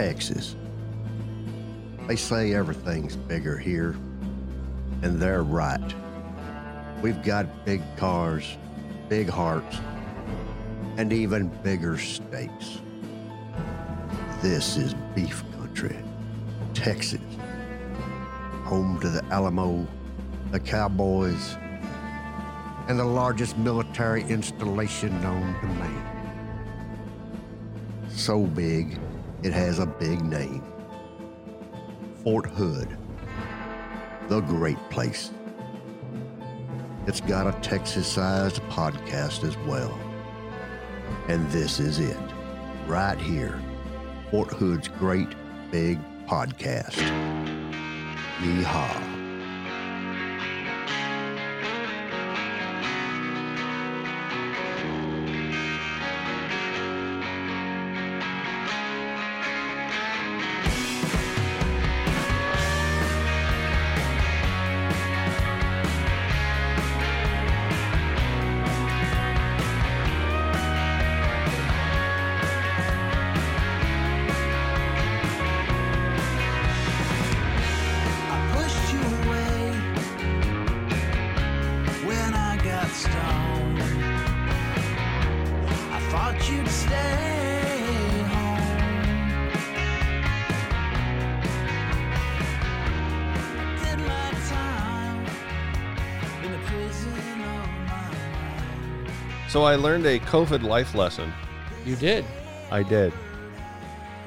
Texas. They say everything's bigger here, and they're right. We've got big cars, big hearts, and even bigger steaks. This is beef country, Texas, home to the Alamo, the Cowboys, and the largest military installation known to man. So big, it has a big name Fort Hood, the great place. It's got a Texas sized podcast as well. And this is it, right here. Fort Hood's great big podcast. Yeehaw. Learned a COVID life lesson. You did. I did.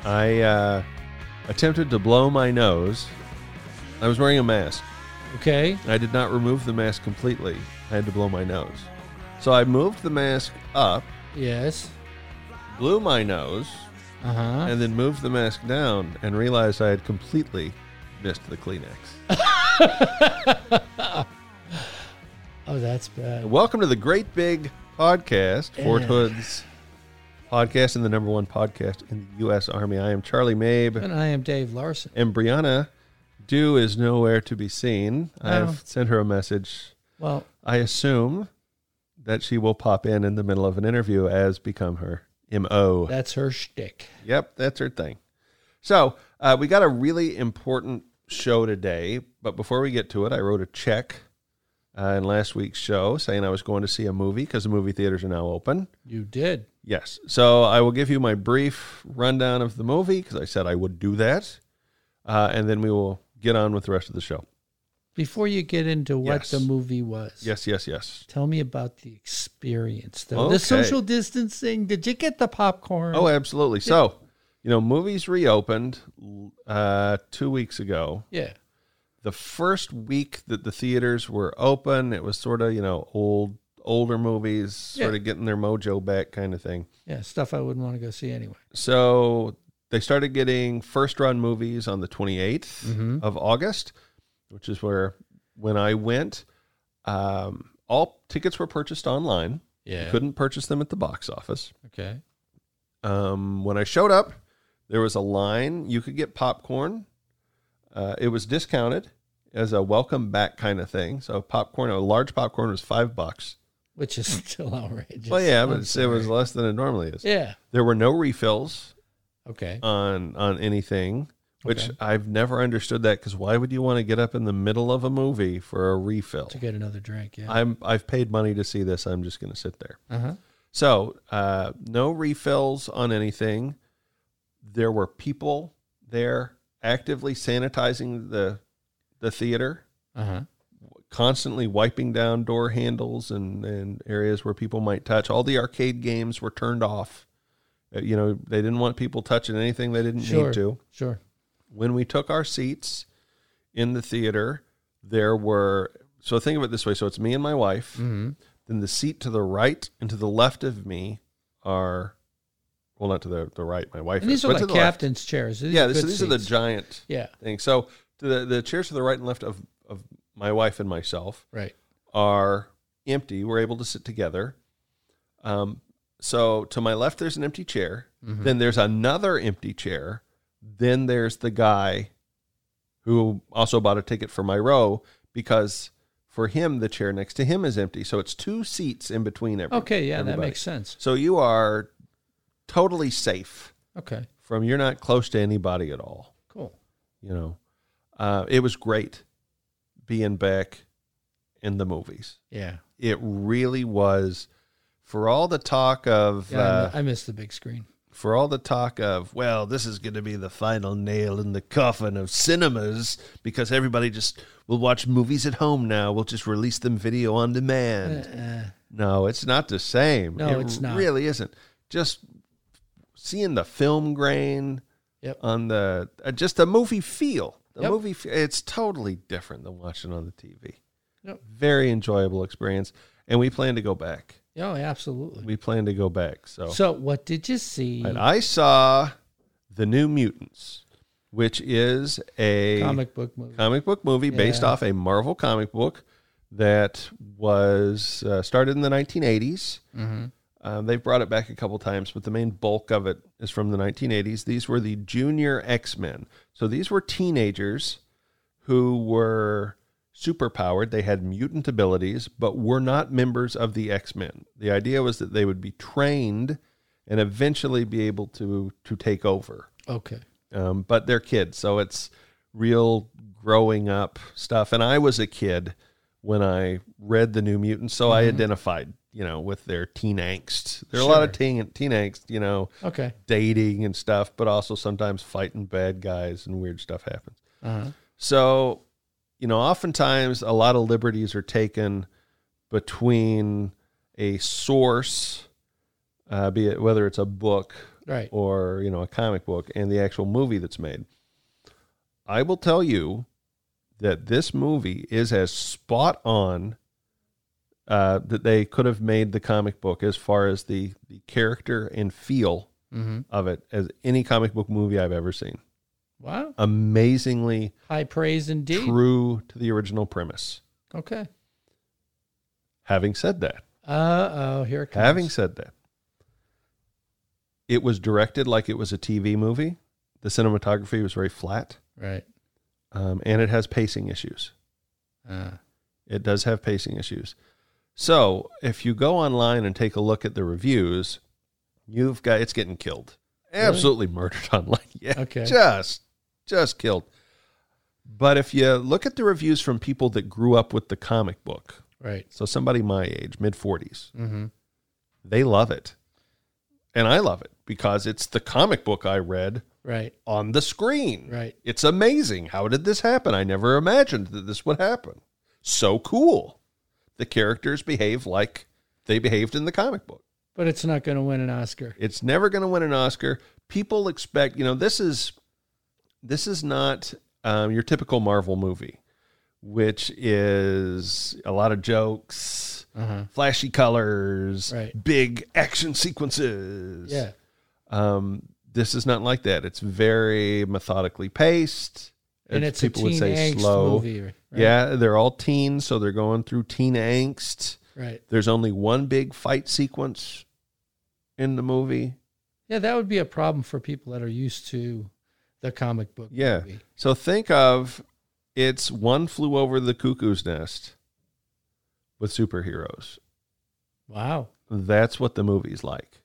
I uh, attempted to blow my nose. I was wearing a mask. Okay. I did not remove the mask completely. I had to blow my nose. So I moved the mask up, Yes. blew my nose, Uh huh. and then moved the mask down and realized I had completely missed the Kleenex. Oh, that's bad. Welcome to the Great Big Podcast, Fort Hood's podcast and the number one podcast in the U.S. Army. I am Charlie Mabe. And I am Dave Larson. And Brianna Dew is nowhere to be seen. Oh. I've sent her a message. Well, I assume that she will pop in in the middle of an interview as become her MO. that's her shtick. Yep, that's her thing. So uh, we got a really important show today, but before we get to it, I wrote a check uh, in last week's show saying I was going to see a movie because the movie theaters are now open. You did. Yes. So I will give you my brief rundown of the movie because I said I would do that, uh, and then we will get on with the rest of the show. Before you get into what Yes. the movie was, Yes, yes, yes. tell me about the experience, though. Okay. The social distancing. Did you get the popcorn? Oh, absolutely. So, you know, movies reopened uh, two weeks ago. yeah. The first week that the theaters were open, it was sort of, you know, old, older movies, sort Yeah. of getting their mojo back, kind of thing. Yeah. Stuff I wouldn't want to go see anyway. So they started getting first run movies on the 28th Mm-hmm. of August, which is where when I went, um, all tickets were purchased online. Yeah. You couldn't purchase them at the box office. Okay. Um, when I showed up, there was a line. You could get popcorn. Uh, it was discounted as a welcome back kind of thing. So popcorn, a large popcorn was five bucks. Which is still outrageous. Well, yeah, but it was less than it normally is. Yeah. There were no refills Okay. on on anything, which Okay. I've never understood that because why would you want to get up in the middle of a movie for a refill? to get another drink. Yeah. I'm I've paid money to see this. I'm just going to sit there. Uh huh. So, uh, no refills on anything. There were people there actively sanitizing the the theater, Uh huh. constantly wiping down door handles and, and areas where people might touch. All the arcade games were turned off. Uh, you know, they didn't want people touching anything they didn't Sure. need to. Sure. When we took our seats in the theater, there were so think of it this way. So it's me and my wife. Mm-hmm. Then the seat to the right and to the left of me are, well, not to the, the right, my wife. And these is, are like the left. captain's chairs. These Yeah, are this, these are the giant Yeah. things. So to the, the chairs to the right and left of, of my wife and myself Right. are empty. We're able to sit together. Um, so to my left, there's an empty chair. Mm-hmm. Then there's another empty chair. Then there's the guy who also bought a ticket for my row because for him, the chair next to him is empty. So it's two seats in between every, Okay. Yeah, that makes sense. So you are totally safe Okay. from you're not close to anybody at all. Cool. You know, uh, it was great being back in the movies. Yeah. It really was. For all the talk of, Yeah, I uh, I miss the big screen. for all the talk of, well, this is going to be the final nail in the coffin of cinemas because everybody just will watch movies at home now. We'll just release them video on demand. Uh, No, it's not the same. No, it it's not. Really isn't. Just seeing the film grain Yep. on the uh, just the movie feel. The Yep. movie it's totally different than watching on the TV. Yep. Very enjoyable experience, and we plan to go back. oh, absolutely. We plan to go back. So, So, what did you see? and I saw the New Mutants, which is a Comic book movie. comic book movie based off a Marvel comic book that was uh, started in the 1980s. mm-hmm. Um, they've brought it back a couple times, but the main bulk of it is from the 1980s. These were the junior X Men. So these were teenagers who were superpowered. They had mutant abilities, but were not members of the X Men. The idea was that they would be trained and eventually be able to to take over Okay. um, but they're kids, so it's real growing up stuff. And I was a kid when I read the New Mutants, so I identified, you know, with their teen angst. There are a lot of teen teen angst, you know, Okay. dating and stuff, but also sometimes fighting bad guys and weird stuff happens. Uh-huh. So, you know, oftentimes a lot of liberties are taken between a source, uh, be it whether it's a book Right. or you know a comic book and the actual movie that's made i will tell you that this movie is as spot on uh, that they could have made the comic book as far as the, the character and feel Mm-hmm. of it as any comic book movie i've ever seen Wow. amazingly High praise indeed. true to the original premise Okay. having said that Uh oh, here it comes. Having said that, it was directed like it was a TV movie. The cinematography was very flat, right. um, and it has pacing issues. Uh, It does have pacing issues. So if you go online and take a look at the reviews, you've got it's getting killed, Really? absolutely murdered online. Yeah, Okay. just just killed. But if you look at the reviews from people that grew up with the comic book, right. so somebody my age, mid forties, Mm-hmm. they love it. And I love it because it's the comic book I read Right. on the screen. Right. It's amazing. How did this happen? I never imagined that this would happen. So cool. The characters behave like they behaved in the comic book. But it's not going to win an Oscar. It's never going to win an Oscar. People expect, you know, this is this is not um, your typical Marvel movie, which is a lot of jokes, Uh-huh. flashy colors, Right. big action sequences. Yeah. Um, this is not like that. It's very methodically paced. And it's a people would say slow. movie. Right? Yeah, they're all teens, so they're going through teen angst. Right. There's only one big fight sequence in the movie. Yeah, that would be a problem for people that are used to the comic book Yeah. movie. So think of it's one flew over the cuckoo's nest with superheroes. Wow. That's what the movie's like.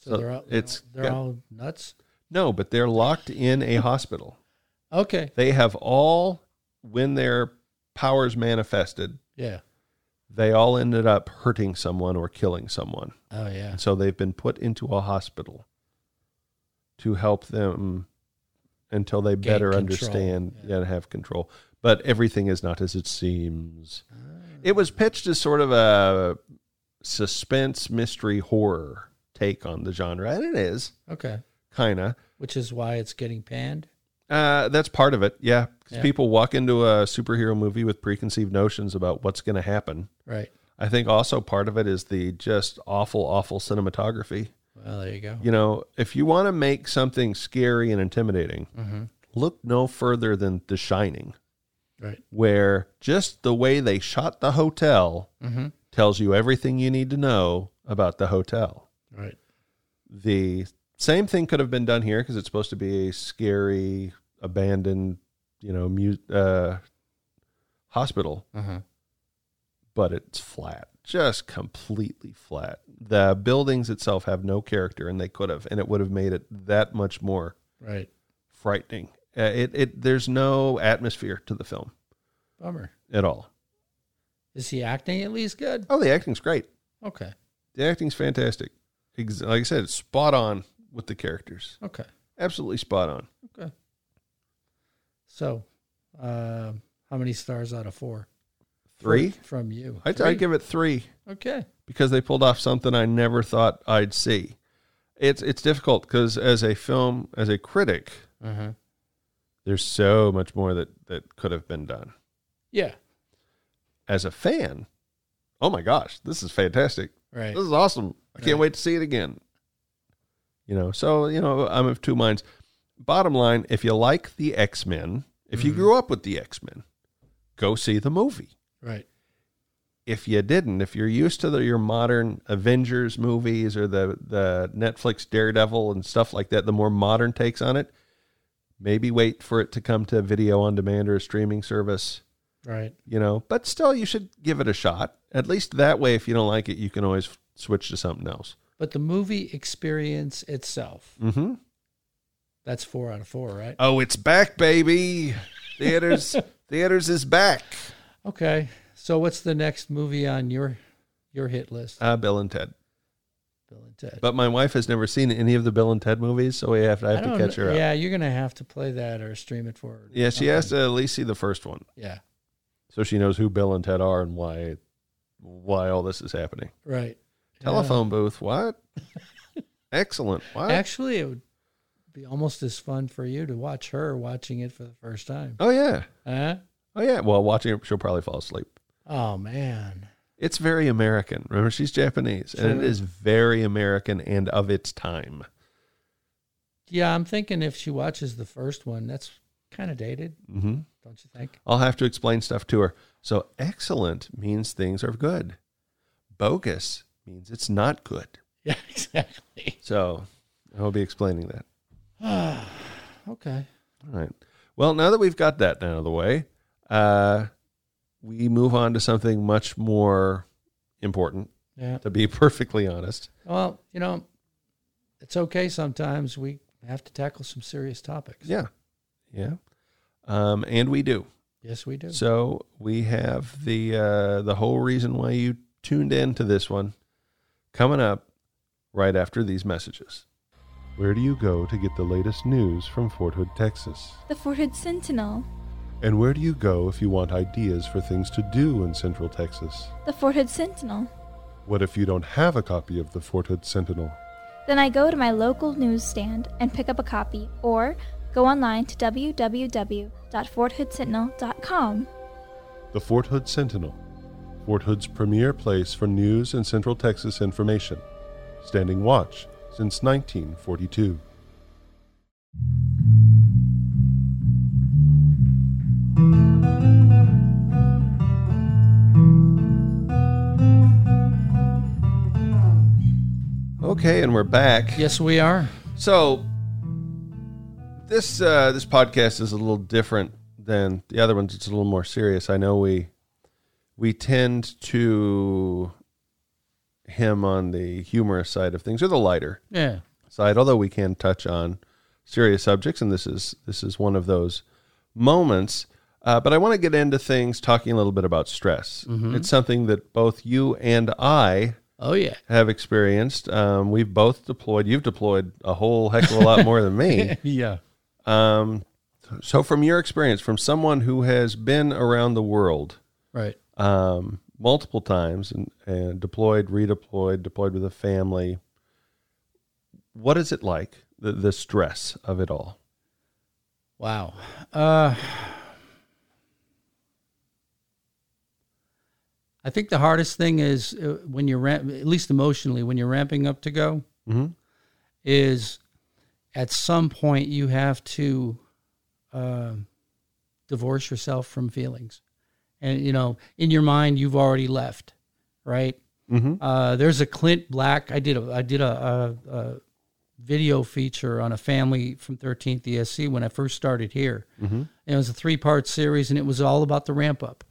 So, So they're all it's they're got- all nuts. No, but they're locked in a hospital. Okay. They have all, when their powers manifested, Yeah. they all ended up hurting someone or killing someone. Oh yeah. And so they've been put into a hospital to help them until they Gain better control, understand yeah. and have control. But everything is not as it seems. Ah. It was pitched as sort of a suspense, mystery, horror take on the genre, and it is Okay. kind of. Which is why it's getting panned. Uh, that's part of it, yeah. 'Cause Yeah. people walk into a superhero movie with preconceived notions about what's going to happen. Right. I think also part of it is the just awful, awful cinematography. Well, there you go. You know, if you want to make something scary and intimidating, Mm-hmm. look no further than The Shining, Right. where just the way they shot the hotel Mm-hmm. tells you everything you need to know about the hotel. Right. The same thing could have been done here because it's supposed to be a scary, abandoned, you know, mu- uh, hospital, Uh-huh. but it's flat. just completely flat. The buildings itself have no character, and they could have, and it would have made it that much more Right. frightening. Uh, it, it there's no atmosphere to the film Bummer. at all. Is he acting at least good? Oh, the acting's great. Okay. The acting's fantastic. Like I said, it's spot on with the characters. Okay. Absolutely spot on. Okay. So, uh, how many stars out of four? Three. From, you. I'd, Three? I'd give it three Okay. because they pulled off something I never thought I'd see. It's it's difficult because as a film, as a critic, Uh-huh. there's so much more that that could have been done. Yeah. As a fan, oh my gosh, this is fantastic. Right. This is awesome. I can't Right. wait to see it again. You know, so you know, I'm of two minds. Bottom line, if you like the X Men, if you Mhm. grew up with the X Men, go see the movie. Right. If you didn't, if you're used to the, your modern Avengers movies or the the Netflix Daredevil and stuff like that, the more modern takes on it, maybe wait for it to come to video on demand or a streaming service. Right. You know, but still, you should give it a shot. At least that way, if you don't like it, you can always switch to something else. But the movie experience itself, Mm-hmm. That's four out of four, right? Oh, it's back, baby. Theaters theaters is back. Okay. So what's the next movie on your your hit list? Uh, Bill and Ted. Bill and Ted. But my wife has never seen any of the Bill and Ted movies, so we have to, I have to catch her kn- up. Yeah, you're gonna have to play that or stream it for her. Yeah, she has to at least see the first one, Yeah. so she knows who Bill and Ted are and why why all this is happening. Right. Telephone booth, what? Excellent. Yeah. What? Actually, it would be almost as fun for you to watch her watching it for the first time. oh yeah. Huh? Oh yeah. Well, watching it, she'll probably fall asleep. Oh man. It's very American. Remember, she's Japanese, and it is very American and of its time. Yeah, I'm thinking if she watches the first one, that's kind of dated, Mm-hmm. don't you think? I'll have to explain stuff to her. So excellent means things are good. Bogus means it's not good. Yeah, exactly. So I'll be explaining that. okay. All right. Well, now that we've got that out of the way, uh, we move on to something much more important, Yeah. to be perfectly honest. Well, you know, it's okay sometimes we have to tackle some serious topics. Yeah. Yeah. Um, and we do. Yes, we do. So we have the uh, the whole reason why you tuned in to this one coming up right after these messages. Where do you go to get the latest news from Fort Hood, Texas? The Fort Hood Sentinel. And where do you go if you want ideas for things to do in Central Texas? The Fort Hood Sentinel. What if you don't have a copy of the Fort Hood Sentinel? Then I go to my local newsstand and pick up a copy, or go online to www.forthoodsentinel.com. The Fort Hood Sentinel, Fort Hood's premier place for news and Central Texas information, standing watch since 1942. Okay, and we're back. yes, we are. So this uh, this podcast is a little different than the other ones. It's a little more serious. I know we we tend to him on the humorous side of things or the lighter Yeah. side, although we can touch on serious subjects, and this is this is one of those moments. Uh, but I want to get into things talking a little bit about stress. It's something that both you and I Oh, yeah. have experienced. Um, we've both deployed. You've deployed a whole heck of a lot more than me. yeah. Um, so, from your experience, from someone who has been around the world Right. um, multiple times and, and deployed, redeployed, deployed with a family, what is it like? The, the stress of it all. Wow. Uh, I think the hardest thing is uh, when you're ramp, at least emotionally, when you're ramping up to go, Mm-hmm. is at some point you have to um divorce yourself from feelings, and you know, in your mind you've already left, right? Mm-hmm. Uh, there's a Clint Black. I did a I did a, a, a video feature on a family from 13th ESC when I first started here. Mm-hmm. And it was a three part series, and it was all about the ramp up.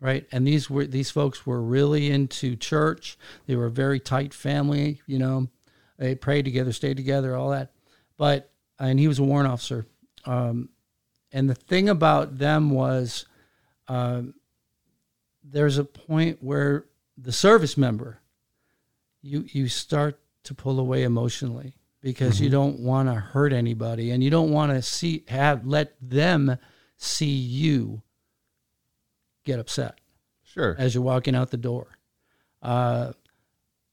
right? And these were these folks were really into church. They were a very tight family, you know. They prayed together, stayed together, all that. But and he was a warrant officer. Um, and the thing about them was, um, there's a point where the service member, you you start to pull away emotionally because you don't want to hurt anybody and you don't want to see have let them see you get upset Sure. as you're walking out the door. Uh,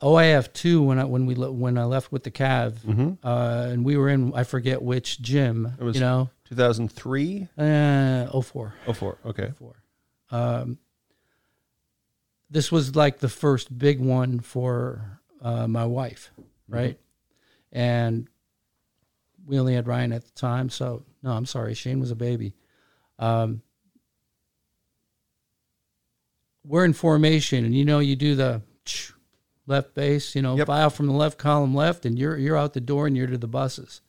OIF two when I when we when I left with the Cav, uh, and we were in I forget which gym. It was- you know, 2003? uh, 04. 04. Okay. four. Um, this was like the first big one for uh, my wife, right? And we only had Ryan at the time, so no, I'm sorry, Shane was a baby. Um, we're in formation, and you know, you do the left base, you know, Yep. file from the left column left, and you're you're out the door and you're to the buses.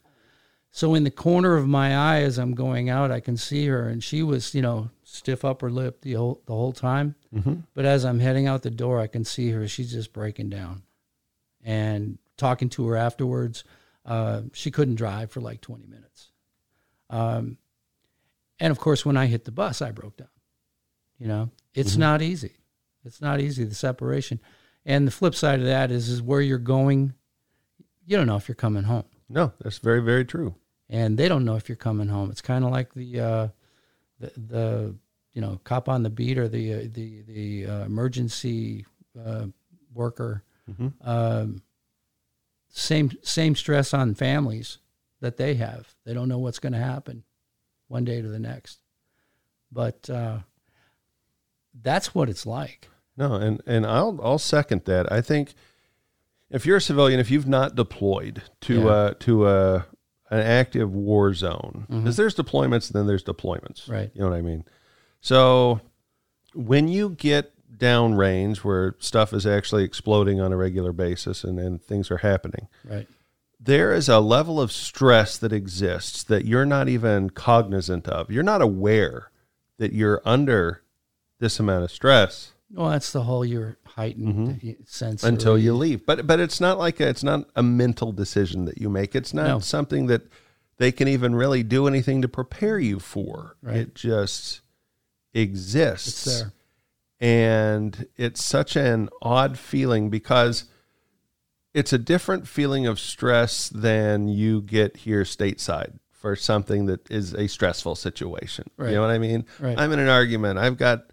So in the corner of my eye as I'm going out, I can see her, and she was, you know, stiff upper lip the whole the whole time. Mm-hmm. But as I'm heading out the door, I can see her. She's just breaking down, and talking to her afterwards. Uh, she couldn't drive for like 20 minutes. Um, and of course, when I hit the bus, I broke down. You know, it's not easy. It's not easy the separation. And the flip side of that is, is where you're going. You don't know if you're coming home No, that's very, very true. And they don't know if you're coming home. It's kind of like the, uh, the the you know cop on the beat or the uh, the the uh, emergency uh, worker. Um, same same stress on families that they have. They don't know what's going to happen one day to the next, but uh, that's what it's like. No, and and I'll I'll second that. I think if you're a civilian, if you've not deployed to Yeah. uh to a an active war zone, because there's deployments, then there's deployments, Mm-hmm. Right. You know what I mean? So when you get downrange where stuff is actually exploding on a regular basis and, and things are happening, Right. there is a level of stress that exists that you're not even cognizant of. You're not aware that you're under this amount of stress Well, that's the whole your heightened sense Mm-hmm. until you leave. But but it's not like a, it's not a mental decision that you make. It's not No. something that they can even really do anything to prepare you for. Right. It just exists. It's there. And it's such an odd feeling because it's a different feeling of stress than you get here stateside for something that is a stressful situation. Right. You know what I mean? Right. I'm in an argument. I've got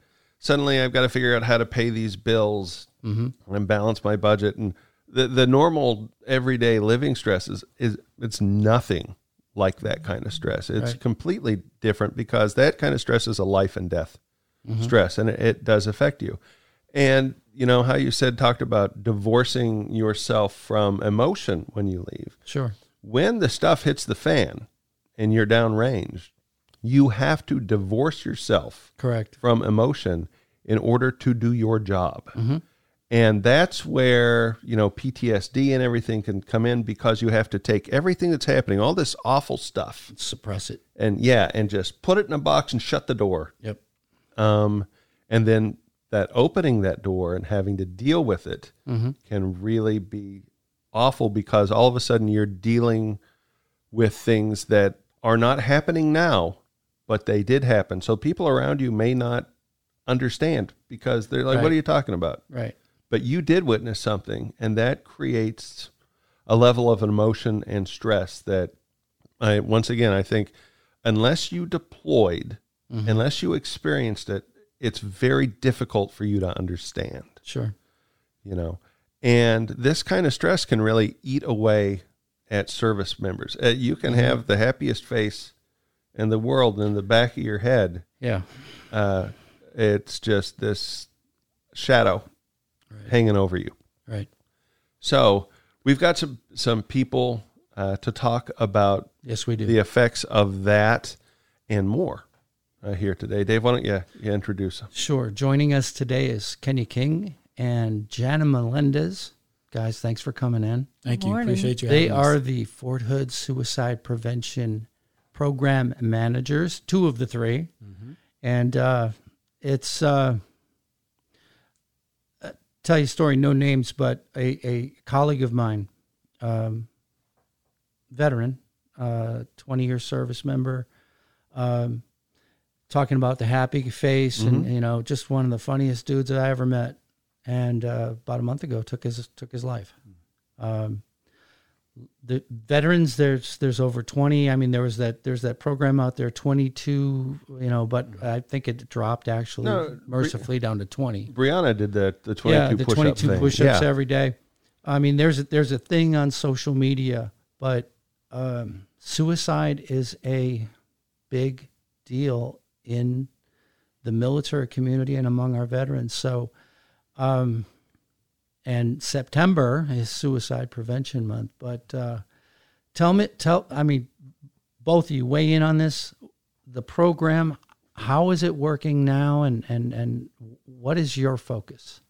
suddenly I've got to figure out how to pay these bills Mm-hmm. and balance my budget and the the normal everyday living stress is, is it's nothing like that kind of stress. It's Right. completely different because that kind of stress is a life and death Mm-hmm. stress and it, it does affect you. And you know how you said talked about divorcing yourself from emotion when you leave. Sure. When the stuff hits the fan and you're downrange, you have to divorce yourself Correct. from emotion in order to do your job. Mm-hmm. And that's where, you know, PTSD and everything can come in because you have to take everything that's happening, all this awful stuff, Suppress it. and yeah, and just put it in a box and shut the door. Yep. Um, and then that opening that door and having to deal with it can really be awful because all of a sudden you're dealing with things that are not happening now, but they did happen. So people around you may not understand because they're like, Right. what are you talking about? Right. But you did witness something, and that creates a level of emotion and stress that I once again I think unless you deployed, unless you experienced it, it's very difficult for you to understand, Sure. you know. And this kind of stress can really eat away at service members. Uh, you can have the happiest face in the world in the back of your head, Yeah. uh, it's just this shadow hanging over you. Right. So we've got some some people uh, to talk about Yes, we do. the effects of that and more uh, here today. Dave, why don't you, you introduce them? Sure. Joining us today is Kenny King and Jana Melendez. Guys, thanks for coming in. Thank you. Morning. Appreciate you. They having us. are the Fort Hood Suicide Prevention Program managers, two of the 3 Mm-hmm. And uh, it's uh, tell you a story, no names, but a, a colleague of mine, um, veteran, uh, 20 year service member, um, talking about the happy face and, you know, just one of the funniest dudes that I ever met. And uh, about a month ago, took his took his life. Um, the veterans, there's there's over 20. I mean, there was that there's that program out there, 22. You know, but I think it dropped actually No, mercifully down to 20 Brianna did the the twenty two yeah, the push 22 up push-ups yeah. every day. I mean, there's a, there's a thing on social media, but um, suicide is a big deal in the military community and among our veterans. So, um, and September is Suicide Prevention Month. But uh, tell me, tell I mean, both of you weigh in on this. The program, how is it working now, and and and what is your focus?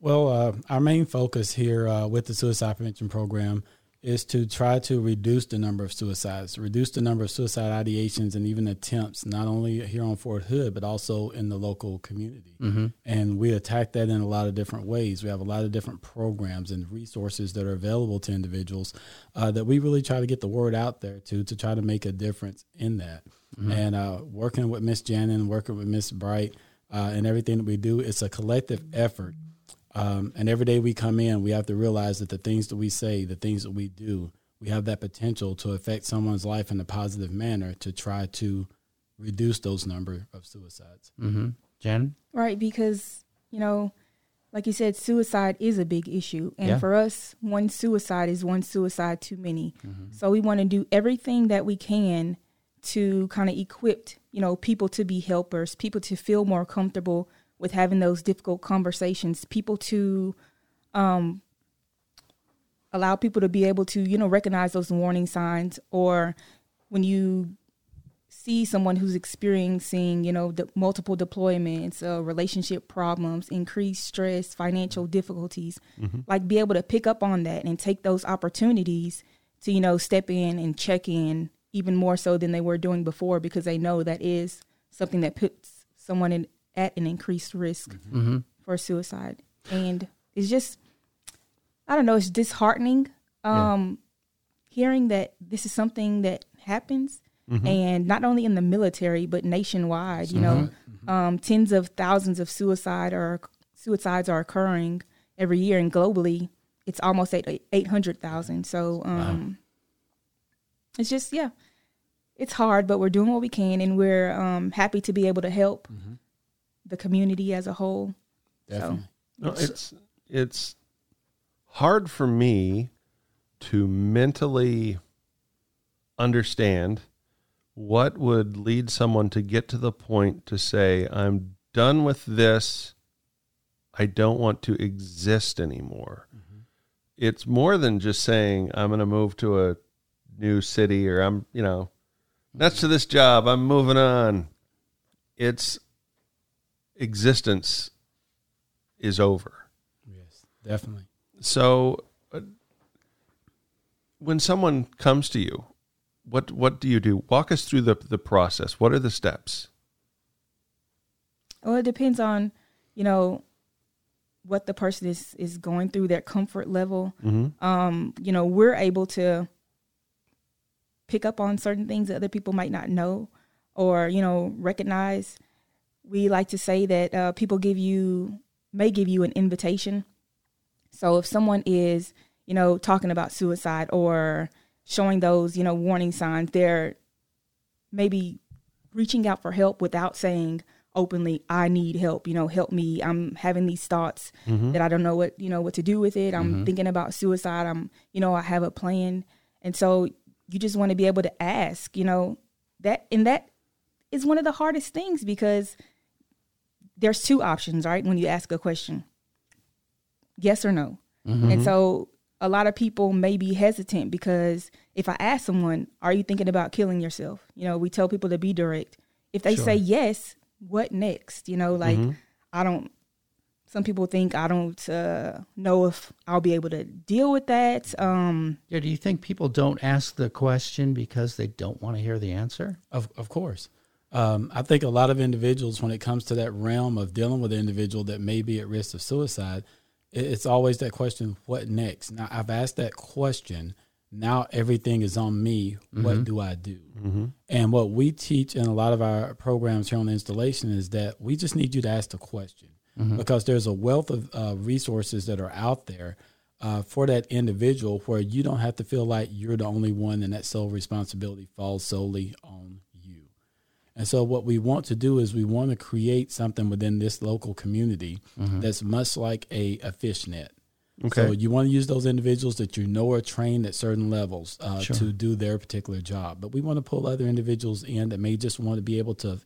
Well, uh, our main focus here uh, with the suicide prevention program is to try to reduce the number of suicides, reduce the number of suicide ideations and even attempts, not only here on Fort Hood, but also in the local community. And we attack that in a lot of different ways. We have a lot of different programs and resources that are available to individuals uh, that we really try to get the word out there to, to try to make a difference in that. And uh, working with Miss Janin, working with Miss Bright, uh, and everything that we do, it's a collective effort. Um, and every day we come in, we have to realize that the things that we say, the things that we do, we have that potential to affect someone's life in a positive manner to try to reduce those number of suicides. Mm-hmm. Jen? Right, because, you know, like you said, suicide is a big issue. And Yeah. for us, one suicide is one suicide too many. So we want to do everything that we can to kind of equip, you know, people to be helpers, people to feel more comfortable with having those difficult conversations, people to um, allow people to be able to, you know, recognize those warning signs or when you see someone who's experiencing, you know, the multiple deployments, uh, relationship problems, increased stress, financial difficulties, like be able to pick up on that and take those opportunities to, you know, step in and check in even more so than they were doing before because they know that is something that puts someone in, at an increased risk for suicide. And it's just, I don't know, it's disheartening um, hearing that this is something that happens and not only in the military but nationwide you know um, tens of thousands of suicide or suicides are occurring every year and globally it's almost at 800,000 so um, it's just yeah it's hard but we're doing what we can and we're um, happy to be able to help the community as a whole Definitely. No, it's it's hard for me to mentally understand what would lead someone to get to the point to say I'm done with this I don't want to exist anymore. Mm-hmm. It's more than just saying I'm going to move to a new city or I'm, you know, next mm-hmm. to this job, I'm moving on. It's existence is over. Yes, definitely. So, uh, when someone comes to you, what what do you do? Walk us through the the process. What are the steps? Well, it depends on, you know, what the person is is going through, their comfort level. Um, you know, we're able to pick up on certain things that other people might not know or, you know, recognize. We like to say that uh, people give you may give you an invitation. So if someone is, you know, talking about suicide or showing those, you know, warning signs, they're maybe reaching out for help without saying openly i need help you know help me. I'm having these thoughts that i don't know what you know what to do with it. I'm thinking about suicide. I'm you know i have a plan. And so you just want to be able to ask you know that and that is one of the hardest things because there's two options right when you ask a question. Yes or no. And so a lot of people may be hesitant because if i ask someone are you thinking about killing yourself? You know we tell people to be direct. If they say yes what next? You know like i don't some people think i don't uh, know if i'll be able to deal with that um Yeah, do you think people don't ask the question because they don't want to hear the answer? Of of course. Um, I think a lot of individuals, when it comes to that realm of dealing with an individual that may be at risk of suicide, it's always that question, what next? Now, I've asked that question. Now everything is on me. What do I do? And what we teach in a lot of our programs here on the installation is that we just need you to ask the question because there's a wealth of uh, resources that are out there uh, for that individual where you don't have to feel like you're the only one and that sole responsibility falls solely on. And so, what we want to do is we want to create something within this local community mm-hmm. that's much like a, a fish net. Okay. So you want to use those individuals that you know are trained at certain levels uh, to do their particular job. But we want to pull other individuals in that may just want to be able to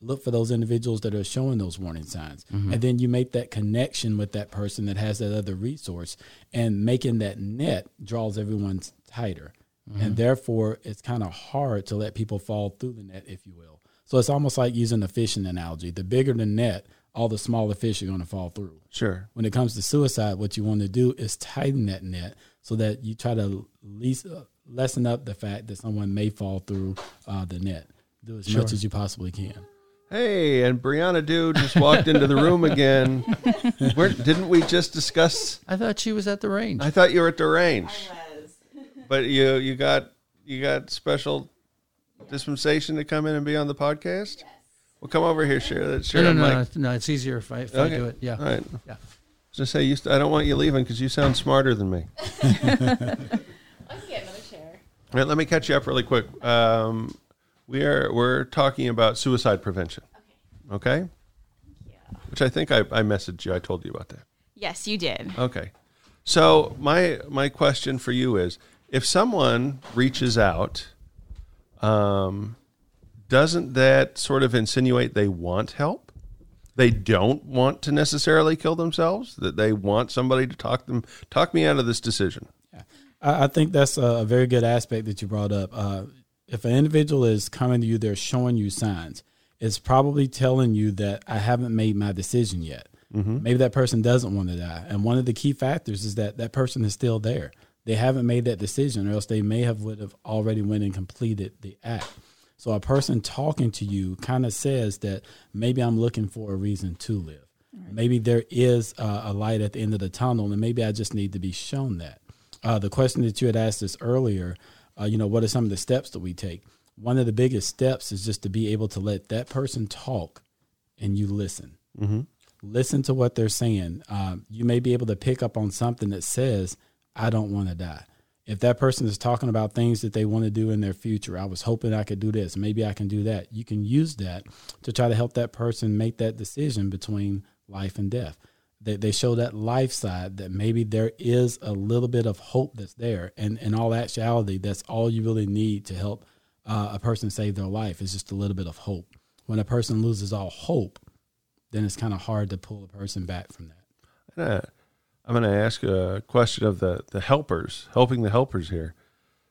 look for those individuals that are showing those warning signs. Mm-hmm. And then you make that connection with that person that has that other resource and making that net draws everyone tighter. And mm-hmm. therefore, it's kind of hard to let people fall through the net, if you will. So it's almost like using a fishing analogy. The bigger the net, all the smaller fish are going to fall through Sure. when it comes to suicide, what you want to do is tighten that net so that you try to least uh, lessen up the fact that someone may fall through uh, the net. Do as much as you possibly can. Hey, and Brianna Dude just walked into the room again. Where, didn't we just discuss? I thought she was at the range. I thought you were at the range. Was. But you you got you got special dispensation to come in and be on the podcast. Well, come over here, share that. Share no, no, no, mic. no, it's easier if I, if I do it. Yeah. All right. Yeah. Just say you. St- I don't want you leaving because you sound smarter than me. I can get another chair. All right, let me catch you up really quick. Um, we are we're talking about suicide prevention. Okay. Which I think I, I messaged you. I told you about that. Yes, you did. Okay. So my my question for you is: if someone reaches out, um, doesn't that sort of insinuate they want help? They don't want to necessarily kill themselves. That they want somebody to talk them talk me out of this decision. I, I think that's a, very good aspect that you brought up. Uh, if an individual is coming to you, they're showing you signs. It's probably telling you that I haven't made my decision yet. Maybe that person doesn't want to die, and one of the key factors is that that person is still there. They haven't made that decision, or else they may have would have already went and completed the act. So a person talking to you kind of says that maybe I'm looking for a reason to live. Maybe there is uh, a light at the end of the tunnel, and maybe I just need to be shown that. Uh, the question that you had asked us earlier, uh, you know, what are some of the steps that we take? One of the biggest steps is just to be able to let that person talk and you listen. Mm-hmm. Listen to what they're saying. Um, you may be able to pick up on something that says, I don't want to die. If that person is talking about things that they want to do in their future, I was hoping I could do this. Maybe I can do that. You can use that to try to help that person make that decision between life and death. They, they show that life side that maybe there is a little bit of hope that's there. And in all actuality, that's all you really need to help uh, a person save their life is just a little bit of hope. When a person loses all hope, then it's kind of hard to pull a person back from that. I'm going to ask a question of the the helpers, helping the helpers here.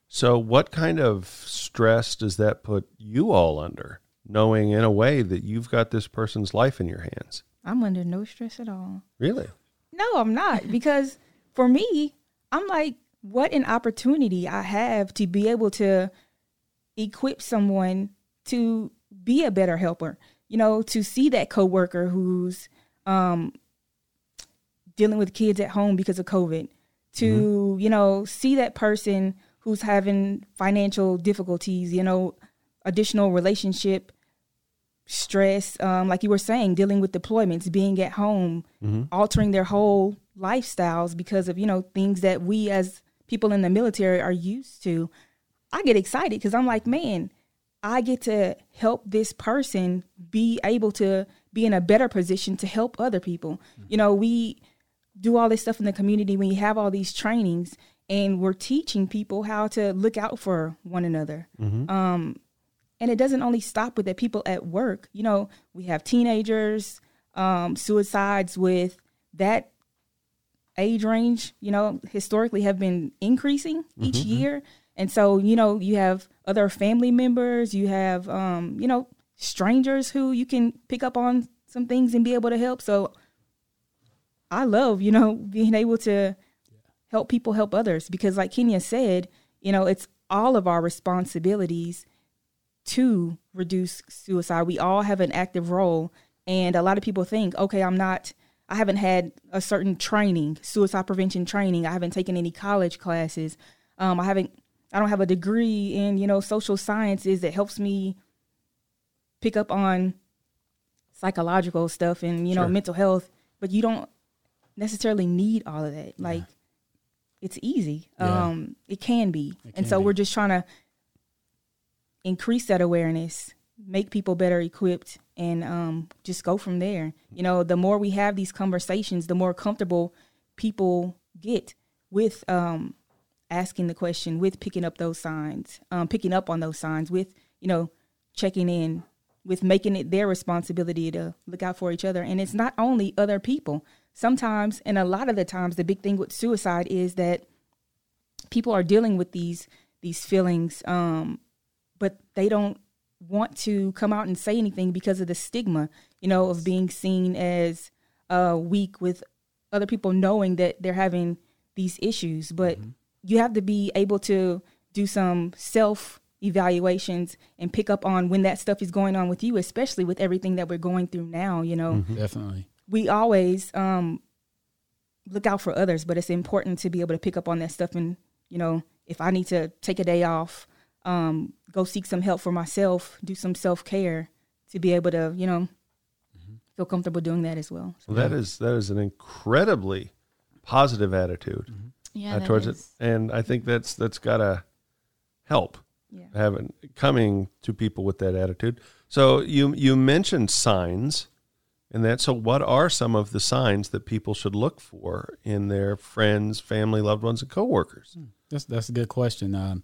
So, what kind of stress does that put you all under, knowing in a way that you've got this person's life in your hands? I'm under no stress at all. Really? No, I'm not because for me, I'm like, what an opportunity I have to be able to equip someone to be a better helper. You know, to see that coworker who's um, dealing with kids at home because of COVID. To mm-hmm. you know, see that person who's having financial difficulties. You know, additional relationship stress, um, like you were saying, dealing with deployments, being at home, mm-hmm. altering their whole lifestyles because of you know things that we as people in the military are used to. I get excited because I'm like, man, I get to help this person be able to be in a better position to help other people. Mm-hmm. You know, we do all this stuff in the community when you have all these trainings and we're teaching people how to look out for one another. Um, and it doesn't only stop with the people at work. You know, we have teenagers, um, suicides with that age range, you know, historically have been increasing each year. And so, you know, you have other family members, you have, um, you know, strangers who you can pick up on some things and be able to help. So I love, you know, being able to help people help others because, like Kenny said, you know, it's all of our responsibilities to reduce suicide. We all have an active role, and a lot of people think, okay, I'm not. I haven't had a certain training, suicide prevention training. I haven't taken any college classes. Um, I haven't. I don't have a degree in you know social sciences that helps me pick up on psychological stuff and you know Sure. mental health. But you don't necessarily need all of that. Like it's easy. Yeah. Um, it can be, It and so be. we're just trying to increase that awareness, make people better equipped, and um, just go from there. You know, the more we have these conversations, the more comfortable people get with um, asking the question, with picking up those signs, um, picking up on those signs, with you know checking in, with making it their responsibility to look out for each other. And it's not only other people. Sometimes, and a lot of the times, the big thing with suicide is that people are dealing with these these feelings um but they don't want to come out and say anything because of the stigma you know of being seen as uh weak with other people knowing that they're having these issues. But you have to be able to do some self evaluations and pick up on when that stuff is going on with you especially with everything that we're going through now you know? Definitely. We always um look out for others, but it's important to be able to pick up on that stuff and you know, if I need to take a day off, um, go seek some help for myself, do some self care to be able to, you know, feel comfortable doing that as well. Well, that is that is an incredibly positive attitude Yeah, uh, towards is. it, and I think that's that's got to help Yeah. having coming to people with that attitude. So you you mentioned signs, and that. So what are some of the signs that people should look for in their friends, family, loved ones, and coworkers? That's that's a good question. Um,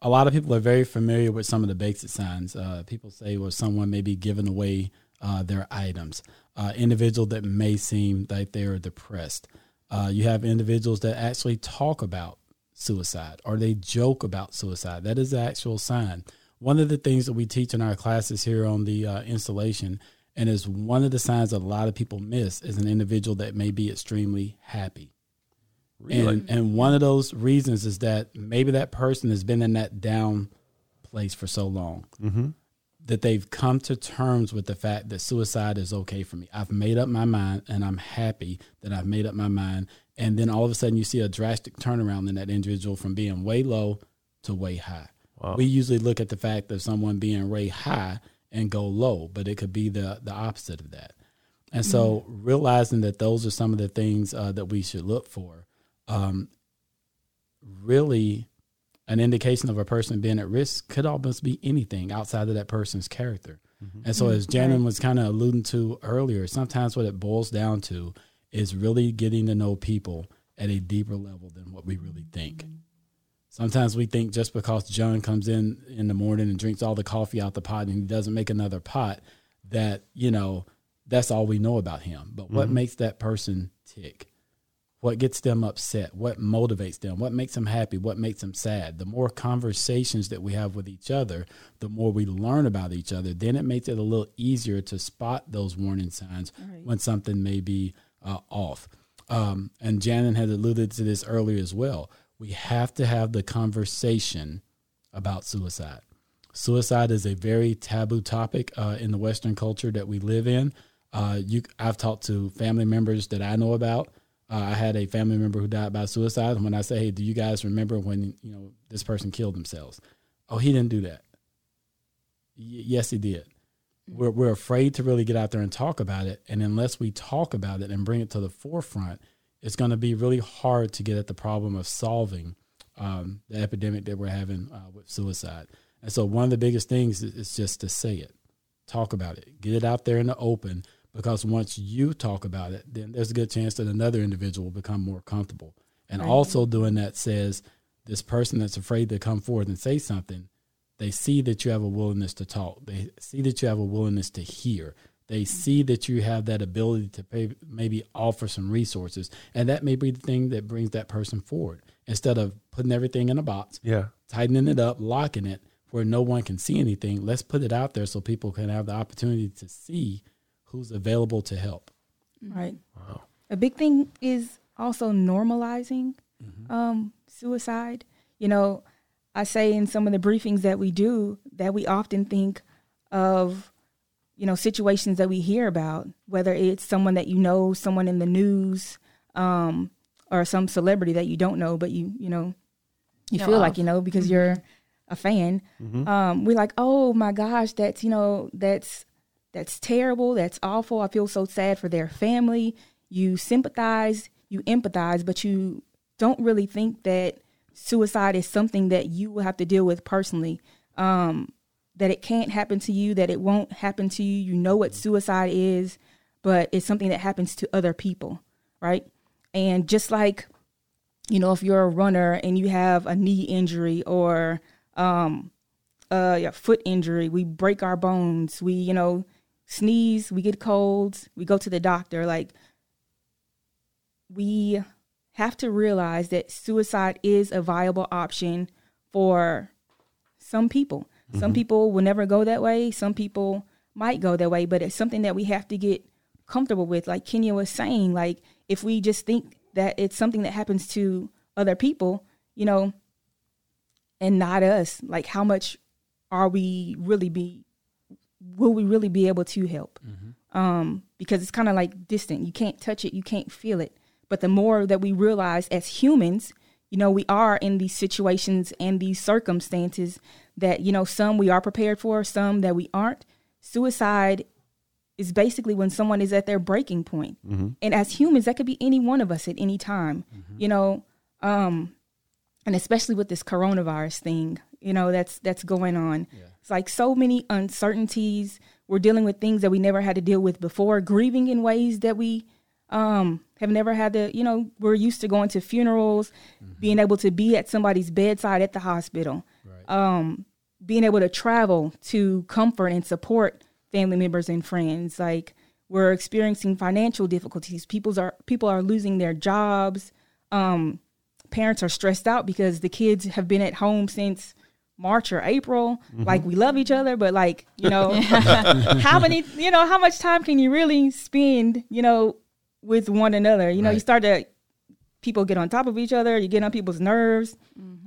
a lot of people are very familiar with some of the basic signs. Uh, people say, well, someone may be giving away uh, their items. Uh, individual that may seem like they're depressed. Uh, you have individuals that actually talk about suicide or they joke about suicide. That is the actual sign. One of the things that we teach in our classes here on the uh, installation, and it's one of the signs that a lot of people miss, is an individual that may be extremely happy. And and one of those reasons is that maybe that person has been in that down place for so long mm-hmm. that they've come to terms with the fact that suicide is okay for me. I've made up my mind and I'm happy that I've made up my mind. And then all of a sudden you see a drastic turnaround in that individual from being way low to way high. We usually look at the fact of someone being way high and go low, but it could be the the opposite of that. And so realizing that those are some of the things uh, that we should look for, um, really an indication of a person being at risk could almost be anything outside of that person's character. And so, as Janin was kind of alluding to earlier, sometimes what it boils down to is really getting to know people at a deeper level than what we really think. Sometimes we think just because John comes in in the morning and drinks all the coffee out the pot and he doesn't make another pot, that, you know, that's all we know about him. But what makes that person tick? What gets them upset? What motivates them? What makes them happy? What makes them sad? The more conversations that we have with each other, the more we learn about each other, then it makes it a little easier to spot those warning signs when something may be uh, off. Um, and Janet had alluded to this earlier as well. We have to have the conversation about suicide. Suicide is a very taboo topic uh, in the Western culture that we live in. Uh, you, I've talked to family members that I know about. Uh, I had a family member who died by suicide. And when I say, "Hey, do you guys remember when you know this person killed themselves?" Oh, he didn't do that. Y- yes, he did. We're we're afraid to really get out there and talk about it, and unless we talk about it and bring it to the forefront, it's going to be really hard to get at the problem of solving um, the epidemic that we're having uh, with suicide. And so, one of the biggest things is, is just to say it, talk about it, get it out there in the open. Because once you talk about it, then there's a good chance that another individual will become more comfortable. And also, doing that says this person that's afraid to come forward and say something, they see that you have a willingness to talk. They see that you have a willingness to hear. They see that you have that ability to pay, maybe offer some resources, and that may be the thing that brings that person forward. Instead of putting everything in a box, Yeah. tightening it up, locking it where no one can see anything. Let's put it out there so people can have the opportunity to see who's available to help. Right. A big thing is also normalizing um, suicide. You know, I say in some of the briefings that we do that we often think of, you know, situations that we hear about, whether it's someone that you know, someone in the news, um, or some celebrity that you don't know, but you, you know, you Know feel like you know because you're a fan. Um, we're like, oh my gosh, that's you know, that's that's terrible, that's awful. I feel so sad for their family. You sympathize, you empathize, but you don't really think that suicide is something that you will have to deal with personally. Um, that it can't happen to you, that it won't happen to you. You know what suicide is, but it's something that happens to other people, right? And just like, you know, if you're a runner and you have a knee injury or um, yeah, foot injury, we break our bones, we, you know, sneeze, we get colds, we go to the doctor. Like, we have to realize that suicide is a viable option for some people. Some people will never go that way. Some people might go that way, but it's something that we have to get comfortable with. Like Kenny was saying, like if we just think that it's something that happens to other people, you know, and not us, like how much are we really be will we really be able to help? Um, because it's kind of like distant. You can't touch it, you can't feel it. But the more that we realize as humans, you know, we are in these situations and these circumstances that, you know, some we are prepared for, some that we aren't. Suicide is basically when someone is at their breaking point. And as humans, that could be any one of us at any time. You know, um, and especially with this coronavirus thing, you know, that's that's going on. It's like so many uncertainties. We're dealing with things that we never had to deal with before, grieving in ways that we um, have never had to, you know, we're used to going to funerals, being able to be at somebody's bedside at the hospital, right. um, being able to travel to comfort and support family members and friends. Like we're experiencing financial difficulties. People's are people are losing their jobs. Um, parents are stressed out because the kids have been at home since March or April. Like we love each other, but like you know, how many you know how much time can you really spend you know with one another? You know, you start to people get on top of each other. You get on people's nerves.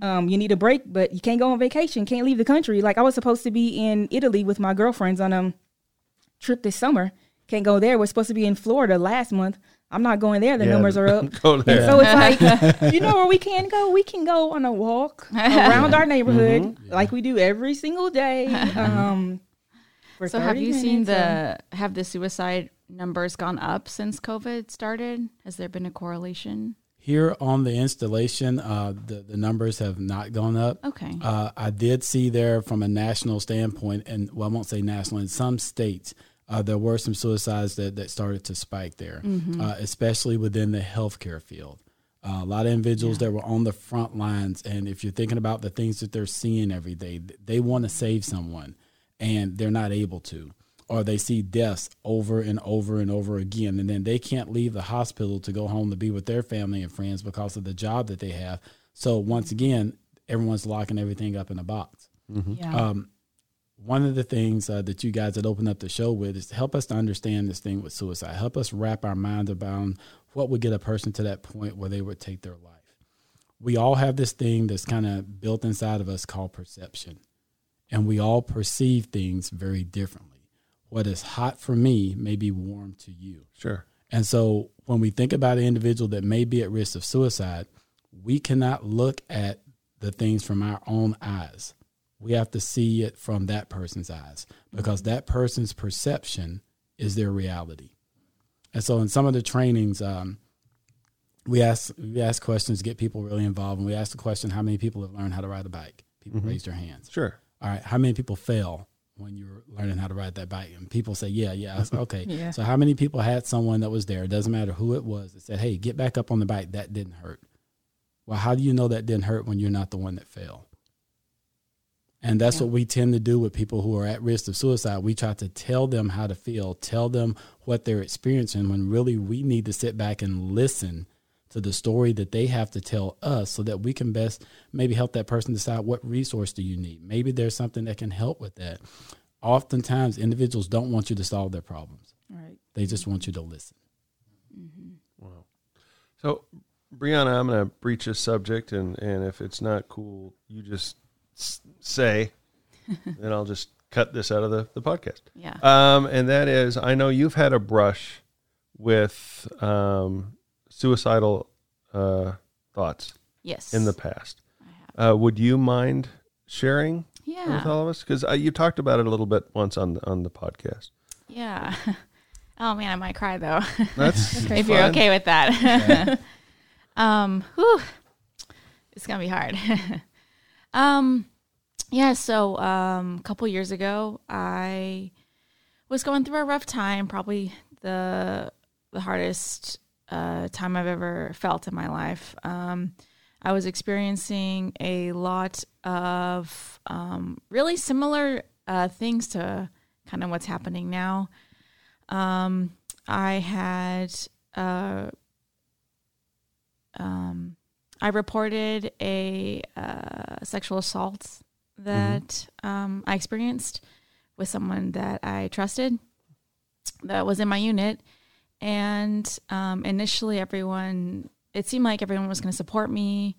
Um, you need a break, but you can't go on vacation. Can't leave the country. Like I was supposed to be in Italy with my girlfriends on a trip this summer. Can't go there. We're supposed to be in Florida last month. I'm not going there. The Yeah, numbers are up. go there. so it's like, you know where we can go? We can go on a walk around our neighborhood Mm-hmm. like we do every single day. Um, So have 30 you seen the have the suicide numbers gone up since COVID started? Has there been a correlation? Here on the installation, uh, the the numbers have not gone up. Okay. Uh, I did see there from a national standpoint, and well, I won't say national. In some states, uh, there were some suicides that, that started to spike there, uh, especially within the healthcare field. Uh, a lot of individuals that were on the front lines, and if you're thinking about the things that they're seeing every day, they want to save someone, and they're not able to, or they see deaths over and over and over again, and then they can't leave the hospital to go home to be with their family and friends because of the job that they have. So once again, everyone's locking everything up in a box. yeah. Um, one of the things uh, that you guys that opened up the show with is to help us to understand this thing with suicide. Help us wrap our mind around what would get a person to that point where they would take their life. We all have this thing that's kind of built inside of us called perception, and we all perceive things very differently. What is hot for me may be warm to you. Sure. And so when we think about an individual that may be at risk of suicide, we cannot look at the things from our own eyes. We have to see it from that person's eyes because that person's perception is their reality. And so in some of the trainings, um, we ask we ask questions, get people really involved, and we ask the question: How many people have learned how to ride a bike? People raise their hands. Sure. All right. How many people fell when you're learning how to ride that bike? And people say, yeah, yeah. Said, okay. Yeah. So how many people had someone that was there? It doesn't matter who it was that said, hey, get back up on the bike. That didn't hurt. Well, how do you know that didn't hurt when you're not the one that fell? And that's what we tend to do with people who are at risk of suicide. We try to tell them how to feel, tell them what they're experiencing, when really we need to sit back and listen to the story that they have to tell us so that we can best maybe help that person decide what resource do you need. Maybe there's something that can help with that. Oftentimes, individuals don't want you to solve their problems, Right. they just want you to listen. Wow. So, Brianna, I'm going to breach a subject, and, and if it's not cool, you just say, then I'll just cut this out of the, the podcast. Yeah. Um, and that is, I know you've had a brush with um, suicidal uh, thoughts yes. in the past. Uh, would you mind sharing yeah. with all of us? Because you talked about it a little bit once on the, on the podcast. Yeah. Oh man, I might cry though. That's if you're okay with that. um, whew, it's gonna be hard. um, yeah. So, um, a couple years ago, I was going through a rough time. Probably the the hardest uh, time I've ever felt in my life. Um, I was experiencing a lot of um, really similar uh, things to kind of what's happening now. Um, I had uh, um, I reported a uh, sexual assault that um, I experienced with someone that I trusted that was in my unit. And um, initially, everyone, it seemed like everyone was going to support me.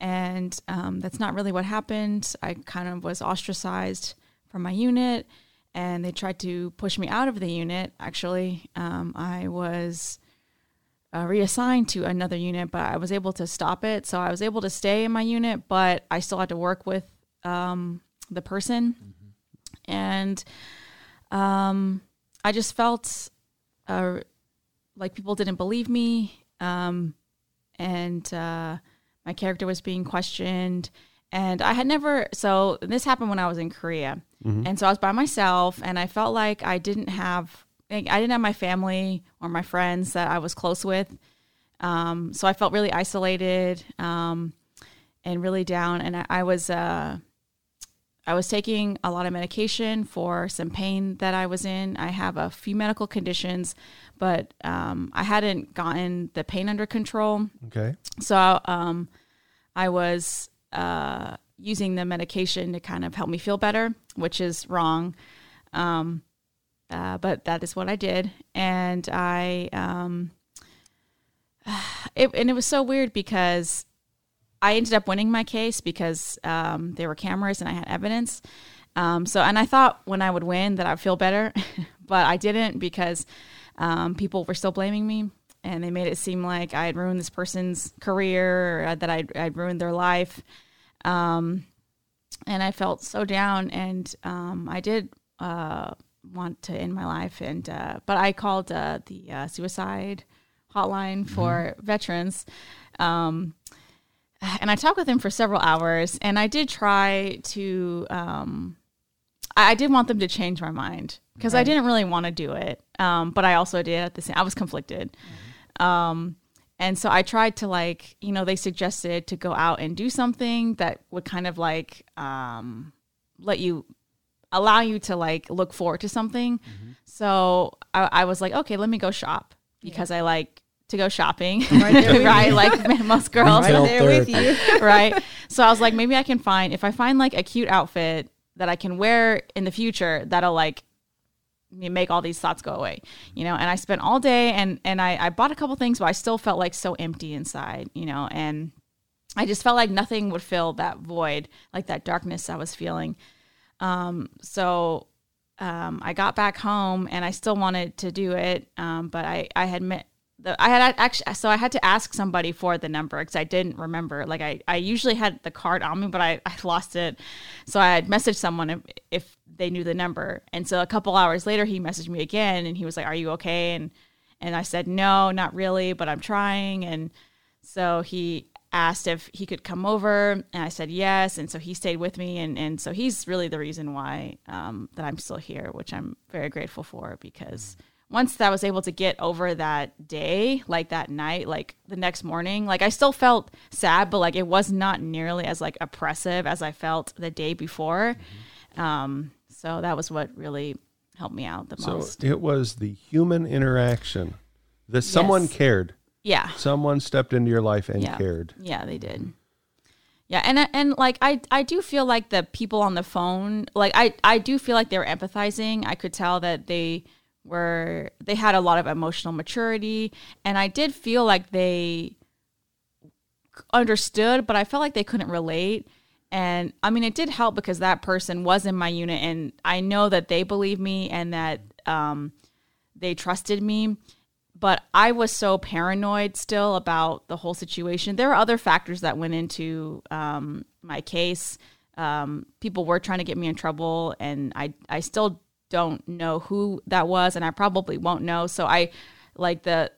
And um, that's not really what happened. I kind of was ostracized from my unit, and they tried to push me out of the unit. Actually, um, I was uh, reassigned to another unit, but I was able to stop it. So I was able to stay in my unit, but I still had to work with um, the person. And um, I just felt uh, like people didn't believe me. Um, and uh, my character was being questioned. And I had never, so this happened when I was in Korea. And so I was by myself, and I felt like I didn't have, I didn't have my family or my friends that I was close with. Um, so I felt really isolated um, and really down. And I, I was, uh, I was taking a lot of medication for some pain that I was in. I have a few medical conditions, but um, I hadn't gotten the pain under control. Okay. So um, I was uh, using the medication to kind of help me feel better, which is wrong. Um, uh, but that is what I did, and I um, it, and it was so weird because I ended up winning my case because um, there were cameras and I had evidence. Um, so, and I thought when I would win that I'd feel better, but I didn't because um, people were still blaming me and they made it seem like I had ruined this person's career or that I'd, I'd ruined their life. Um, and I felt so down and um, I did uh, want to end my life. And, uh, but I called uh, the uh, suicide hotline for veterans. Um, and I talked with him for several hours, and I did try to. Um, I, I did want them to change my mind because I didn't really want to do it, um, but I also did at the same. I was conflicted, um, and so I tried to like you know they suggested to go out and do something that would kind of like um, let you allow you to like look forward to something. So I, I was like, okay, let me go shop because I like to go shopping, right? Like most girls, Retail there with you. right? So I was like, maybe I can find if I find like a cute outfit that I can wear in the future that'll like make all these thoughts go away, you know. And I spent all day and and I I bought a couple things, but I still felt like so empty inside, you know, and I just felt like nothing would fill that void, like that darkness I was feeling. Um, so um, I got back home and I still wanted to do it, um, but I I had met the I had actually so I had to ask somebody for the number because I didn't remember. Like I I usually had the card on me, but I I lost it, so I had messaged someone if, if they knew the number, and so a couple hours later he messaged me again and he was like, "Are you okay?" and and I said, "No, not really, but I'm trying," and so he asked if he could come over and I said yes. And so he stayed with me. And, and so he's really the reason why um, that I'm still here which I'm very grateful for because once that I was able to get over that day like that night like the next morning like I still felt sad but like it was not nearly as like oppressive as I felt the day before um, so that was what really helped me out the So most it was the human interaction that someone cared. yeah Someone stepped into your life and yeah. cared. Yeah, they did. Yeah, and and like I I do feel like the people on the phone, like I I do feel like they were empathizing. I could tell that they were they had a lot of emotional maturity, and I did feel like they understood, but I felt like they couldn't relate. And I mean, it did help because that person was in my unit, and I know that they believe me and that um, they trusted me. But I was so paranoid still about the whole situation. There were other factors that went into um, my case. Um, people were trying to get me in trouble, and I I still don't know who that was, and I probably won't know. So I like the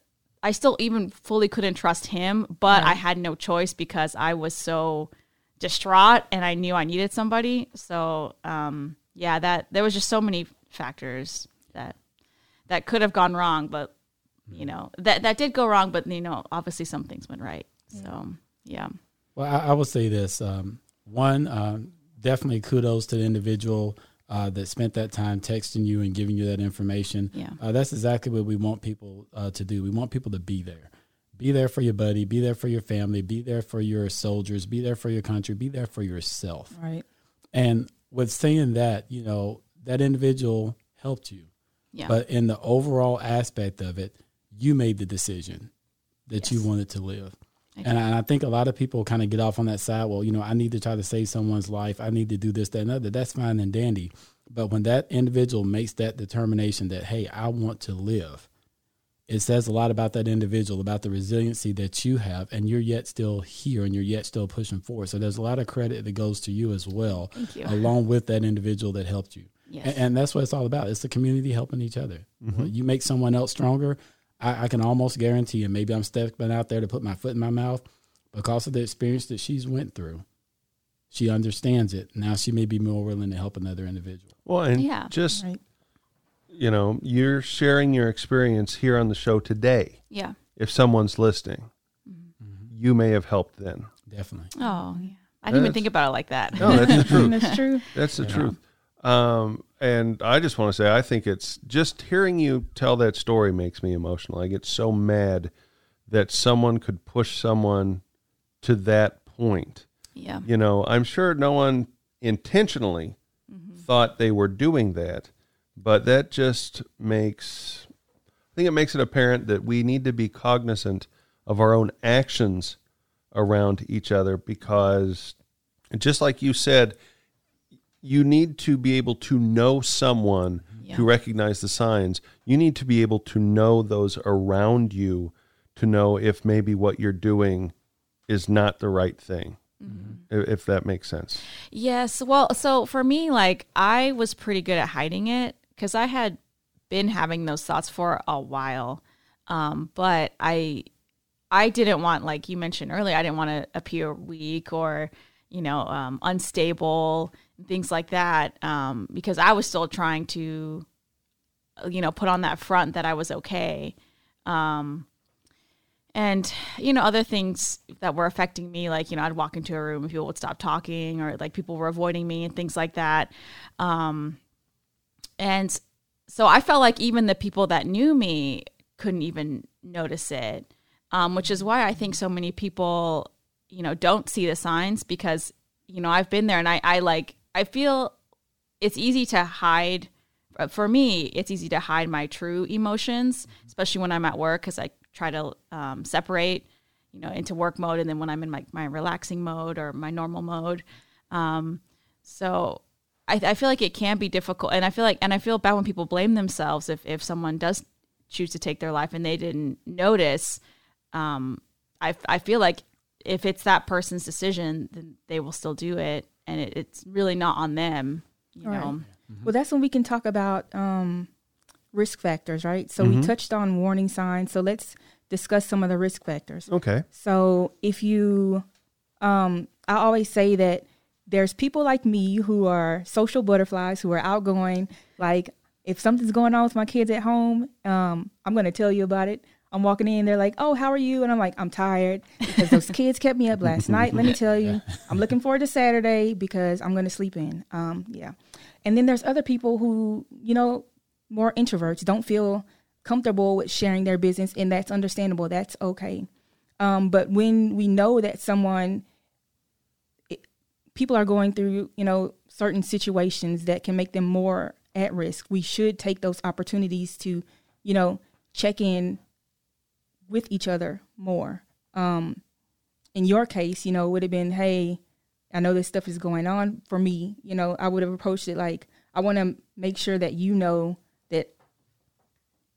I still even fully couldn't trust him, but I had no choice because I was so distraught and I knew I needed somebody. So um, yeah, that there was just so many factors that that could have gone wrong, but you know that that did go wrong. But you know, obviously some things went right. So yeah, Well, I, I would say this. Um, one, um, definitely kudos to the individual uh, that spent that time texting you and giving you that information. Yeah. Uh, that's exactly what we want people uh, to do. We want people to be there. Be there for your buddy. Be there for your family. Be there for your soldiers. Be there for your country. Be there for yourself. Right. And with saying that, you know, that individual helped you. yeah, But in the overall aspect of it, you made the decision that you wanted to live. I And I, and I think a lot of people kind of get off on that side. Well, you know, I need to try to save someone's life. I need to do this, that, and other. That's fine and dandy. But when that individual makes that determination that, hey, I want to live, it says a lot about that individual, about the resiliency that you have, and you're yet still here and you're yet still pushing forward. So there's a lot of credit that goes to you as well, you. along with that individual that helped you. Yes. And, and that's what it's all about. It's the community helping each other. When you make someone else stronger. I, I can almost guarantee, and maybe I'm stepping out there to put my foot in my mouth, because of the experience that she's went through. She understands it. Now she may be more willing to help another individual. Well, and Yeah. just Right. you know, you're sharing your experience here on the show today. yeah. If someone's listening, mm-hmm. you may have helped then. Definitely. Oh yeah, I didn't even think about it like that. No, that's the truth. That's true. That's the truth. Um, and I just want to say, I think it's just hearing you tell that story makes me emotional. I get so mad that someone could push someone to that point. yeah, You know, I'm sure no one intentionally thought they were doing that, but that just makes, I think it makes it apparent that we need to be cognizant of our own actions around each other because just like you said, you need to be able to know someone Yeah. to recognize the signs. You need to be able to know those around you to know if maybe what you're doing is not the right thing. i- If that makes sense. Yes. Well, so for me, like I was pretty good at hiding it because I had been having those thoughts for a while. Um, but I, I didn't want, like you mentioned earlier, I didn't want to appear weak or, you know, um, unstable things like that. Um, because I was still trying to, you know, put on that front that I was okay. Um, and you know other things that were affecting me like you know i'd walk into a room and people would stop talking or like people were avoiding me and things like that um and so i felt like even the people that knew me couldn't even notice it um which is why i think so many people you know don't see the signs because you know i've been there and i i like i feel it's easy to hide for me it's easy to hide my true emotions especially when i'm at work because i try to um, separate you know into work mode and then when i'm in my, my relaxing mode or my normal mode. Um, so I, I feel like it can be difficult and i feel like and i feel bad when people blame themselves if if someone does choose to take their life and they didn't notice. Um, I, I feel like if it's that person's decision then they will still do it and it, it's really not on them you Right. know Well, that's when we can talk about um, risk factors, right? So we touched on warning signs. So let's discuss some of the risk factors. Okay. So if you, um, I always say that there's people like me who are social butterflies who are outgoing. Like if something's going on with my kids at home, um, I'm going to tell you about it. I'm walking in, they're like, "Oh, how are you?" And I'm like, "I'm tired because those kids kept me up last night." Let me tell you, I'm looking forward to Saturday because I'm going to sleep in. Um, yeah, and then there's other people who, you know, more introverts don't feel comfortable with sharing their business, and that's understandable. That's okay. Um, but when we know that someone, it, people are going through, you know, certain situations that can make them more at risk, we should take those opportunities to, you know, check in with each other more. Um, in your case, you know, it would have been, hey, I know this stuff is going on for me. You know, I would have approached it like, I want to make sure that you know that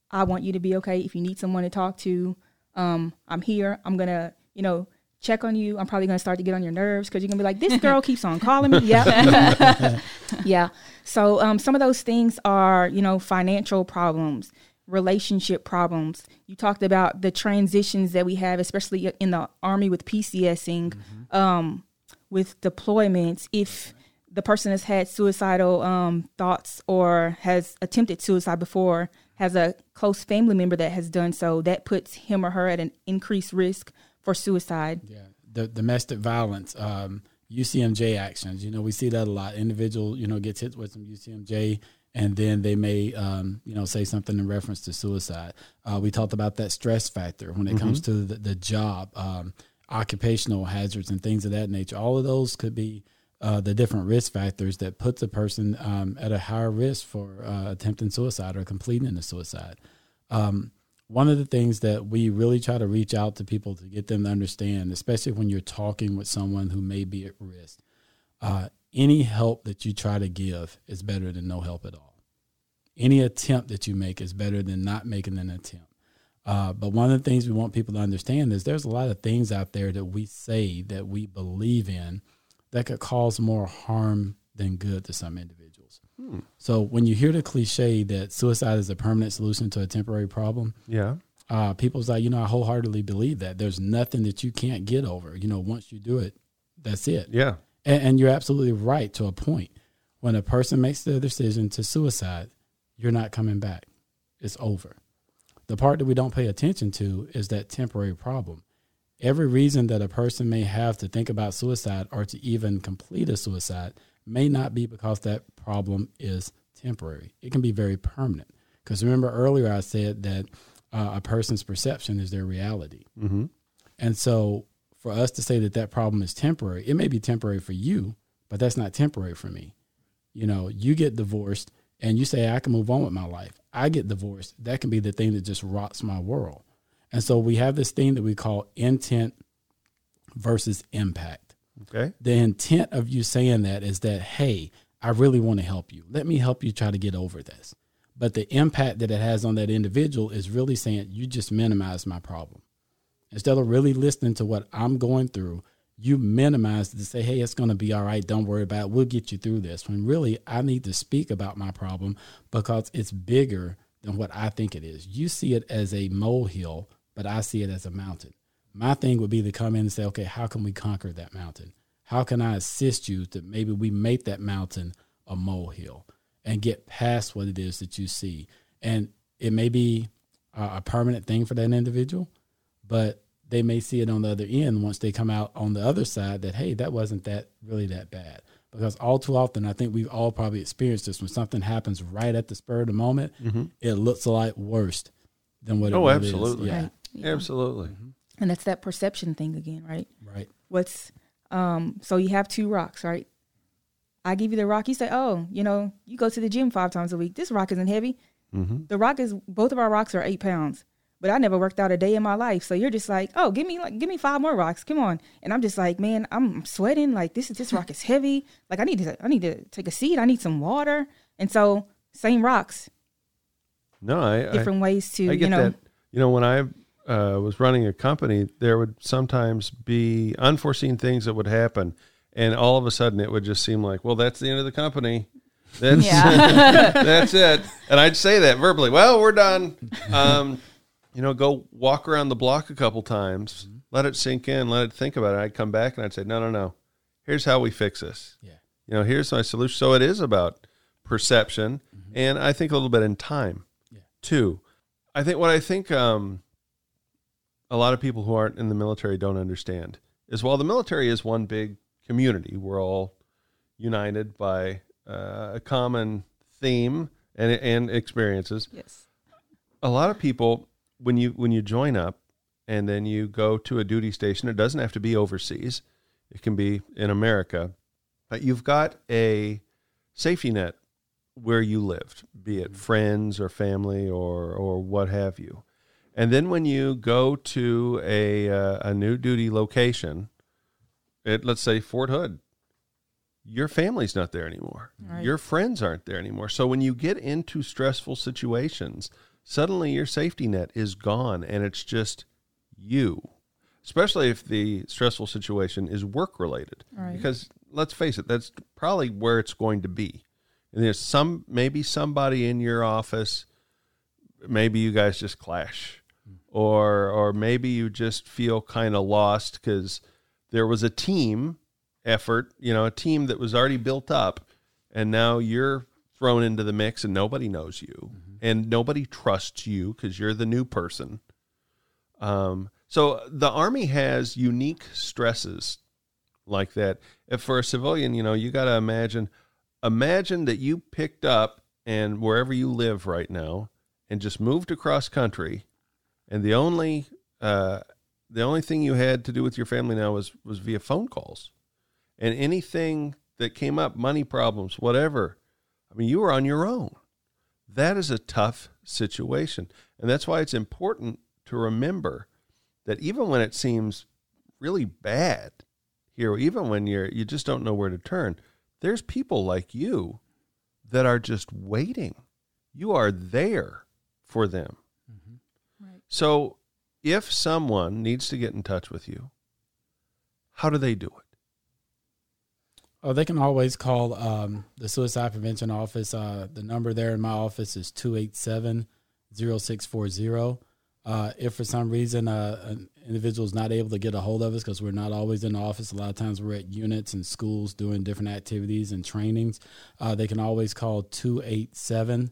I want you to be okay. If you need someone to talk to, um, I'm here. I'm gonna, you know, check on you. I'm probably gonna start to get on your nerves because you're gonna be like, this girl keeps on calling me. Yeah, yeah. So um, some of those things are, you know, financial problems, relationship problems. You talked about the transitions that we have, especially in the army with PCSing, um, with deployments. If the person has had suicidal um, thoughts or has attempted suicide before, has a close family member that has done so, that puts him or her at an increased risk for suicide. Yeah, the domestic violence, um, UCMJ actions. You know, we see that a lot. Individual, you know, gets hit with some UCMJ, and then they may, um, you know, say something in reference to suicide. Uh, we talked about that stress factor when it comes to the, the job, um, occupational hazards, and things of that nature. All of those could be. Uh, the different risk factors that puts a person um, at a higher risk for uh, attempting suicide or completing a suicide um, one of the things that we really try to reach out to people to get them to understand, especially when you're talking with someone who may be at risk, uh, any help that you try to give is better than no help at all. Any attempt that you make is better than not making an attempt. Uh, but one of the things we want people to understand is there's a lot of things out there that we say that we believe in that could cause more harm than good to some individuals. So when you hear the cliche that suicide is a permanent solution to a temporary problem, Yeah. uh, people's like, you know, I wholeheartedly believe that. There's nothing that you can't get over. You know, once you do it, that's it. Yeah. And, and you're absolutely right to a point. When a person makes the decision to suicide, you're not coming back. It's over. The part that we don't pay attention to is that temporary problem. Every reason that a person may have to think about suicide or to even complete a suicide may not be because that problem is temporary. It can be very permanent. Because remember earlier I said that uh, a person's perception is their reality. Mm-hmm. And so for us to say that that problem is temporary, it may be temporary for you, but that's not temporary for me. You know, you get divorced and you say, I can move on with my life. I get divorced. That can be the thing that just rots my world. And so we have this thing that we call intent versus impact. Okay. The intent of you saying that is that, hey, I really want to help you. Let me help you try to get over this. But the impact that it has on that individual is really saying, you just minimize my problem. Instead of really listening to what I'm going through, you minimize it to say, hey, it's going to be all right. Don't worry about it. We'll get you through this. When really, I need to speak about my problem because it's bigger than what I think it is. You see it as a molehill, but I see it as a mountain. My thing would be to come in and say, okay, how can we conquer that mountain? How can I assist you to maybe we make that mountain a molehill and get past what it is that you see? And it may be a permanent thing for that individual, but they may see it on the other end once they come out on the other side that, hey, that wasn't that really that bad. Because all too often, I think we've all probably experienced this when something happens right at the spur of the moment, it looks a lot worse than what it Oh, really is. absolutely. Yeah, Right. Absolutely. And that's that perception thing again, right? right. What's um so you have two rocks, right? I give you the rock, you say, Oh, you know, you go to the gym five times a week. This rock isn't heavy. Mm-hmm. The rock is both of our rocks are eight pounds. But I never worked out a day in my life. So you're just like, oh, give me like give me five more rocks. Come on. And I'm just like, man, I'm sweating. Like this is this rock is heavy. Like I need to I need to take a seat. I need some water. And so same rocks, No, I, I different ways to, I get you know, that. You know, when I uh, was running a company, there would sometimes be unforeseen things that would happen, and all of a sudden it would just seem like, well, that's the end of the company. That's Yeah. that's it. And I'd say that verbally. Well, we're done. Um, you know, go walk around the block a couple times, let it sink in, let it think about it. I'd come back and I'd say, no, no, no. Here's how we fix this. Yeah. You know, here's my solution. So it is about perception, and I think a little bit in time Yeah. too. I think what I think um, a lot of people who aren't in the military don't understand is while the military is one big community, we're all united by uh, a common theme and and experiences. Yes. A lot of people when you when you join up and then you go to a duty station, it doesn't have to be overseas. It can be in America, but you've got a safety net where you lived, be it friends or family or or what have you. And then when you go to a uh, a new duty location, it let's say Fort Hood, your family's not there anymore. Right. Your friends aren't there anymore. So when you get into stressful situations, suddenly your safety net is gone and it's just you. Especially if the stressful situation is work related. Right. Because let's face it, that's probably where it's going to be. And there's some maybe somebody in your office maybe you guys just clash or or maybe you just feel kind of lost cuz there was a team effort, you know, a team that was already built up and now you're thrown into the mix and nobody knows you mm-hmm. And nobody trusts you cuz you're the new person. Um so the army has unique stresses like that. If for a civilian, you know, you got to imagine imagine that you picked up and wherever you live right now and just moved across country and the only uh, the only thing you had to do with your family now was was via phone calls and anything that came up money problems whatever i mean you were on your own that is a tough situation and that's why it's important to remember that even when it seems really bad here even when you're you just don't know where to turn there's people like you that are just waiting you are there for them mm-hmm. Right. so if someone needs to get in touch with you, how do they do it? Oh, they can always call um, the suicide prevention office. Uh, the number there in my office is 287 0640. Uh, if for some reason uh, an individual is not able to get a hold of us because we're not always in the office, a lot of times we're at units and schools doing different activities and trainings, uh, they can always call 287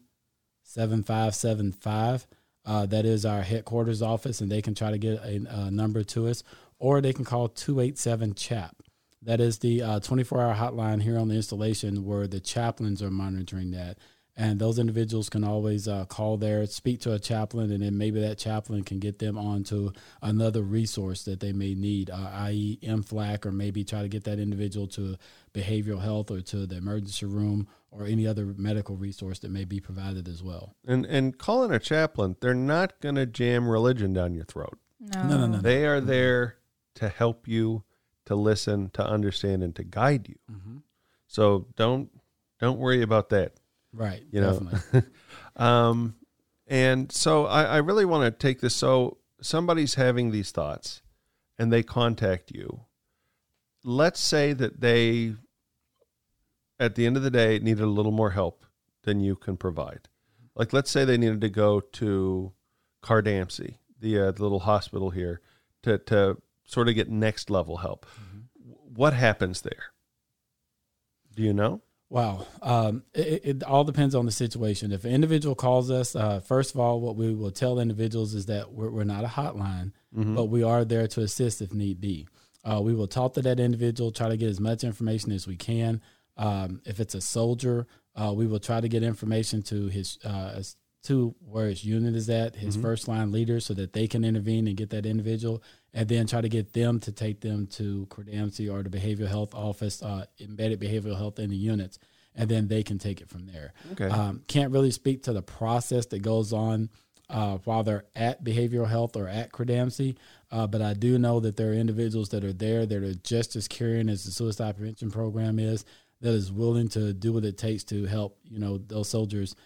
7575. Uh, that is our headquarters office, and they can try to get a, a number to us, or they can call 287 CHAP. That is the 24 hour hotline here on the installation where the chaplains are monitoring that. And those individuals can always uh, call there, speak to a chaplain, and then maybe that chaplain can get them onto another resource that they may need, uh, i.e., MFLC, or maybe try to get that individual to behavioral health or to the emergency room or any other medical resource that may be provided as well. And and calling a chaplain, they're not going to jam religion down your throat. No. No, no, no. They are there to help you, to listen, to understand, and to guide you. Mm-hmm. So don't don't worry about that. Right. You know. definitely. Um, and so I, I really want to take this. So somebody's having these thoughts, and they contact you. Let's say that they, at the end of the day, needed a little more help than you can provide. Like, let's say they needed to go to CRDAMC, the, uh, the little hospital here, to to sort of get next level help. What happens there? Do you know? Wow. Um, it, it all depends on the situation. If an individual calls us, uh, first of all, what we will tell individuals is that we're, we're not a hotline, but we are there to assist if need be. Uh, we will talk to that individual, try to get as much information as we can. Um, if it's a soldier, uh, we will try to get information to his uh, to where his unit is at, his first line leaders, so that they can intervene and get that individual, and then try to get them to take them to CRDAMC or the behavioral health office, uh, embedded behavioral health in the units, and then they can take it from there. Okay. Um, can't really speak to the process that goes on uh, while they're at behavioral health or at CRDAMC, uh, but I do know that there are individuals that are there that are just as caring as the suicide prevention program is, that is willing to do what it takes to help you know those soldiers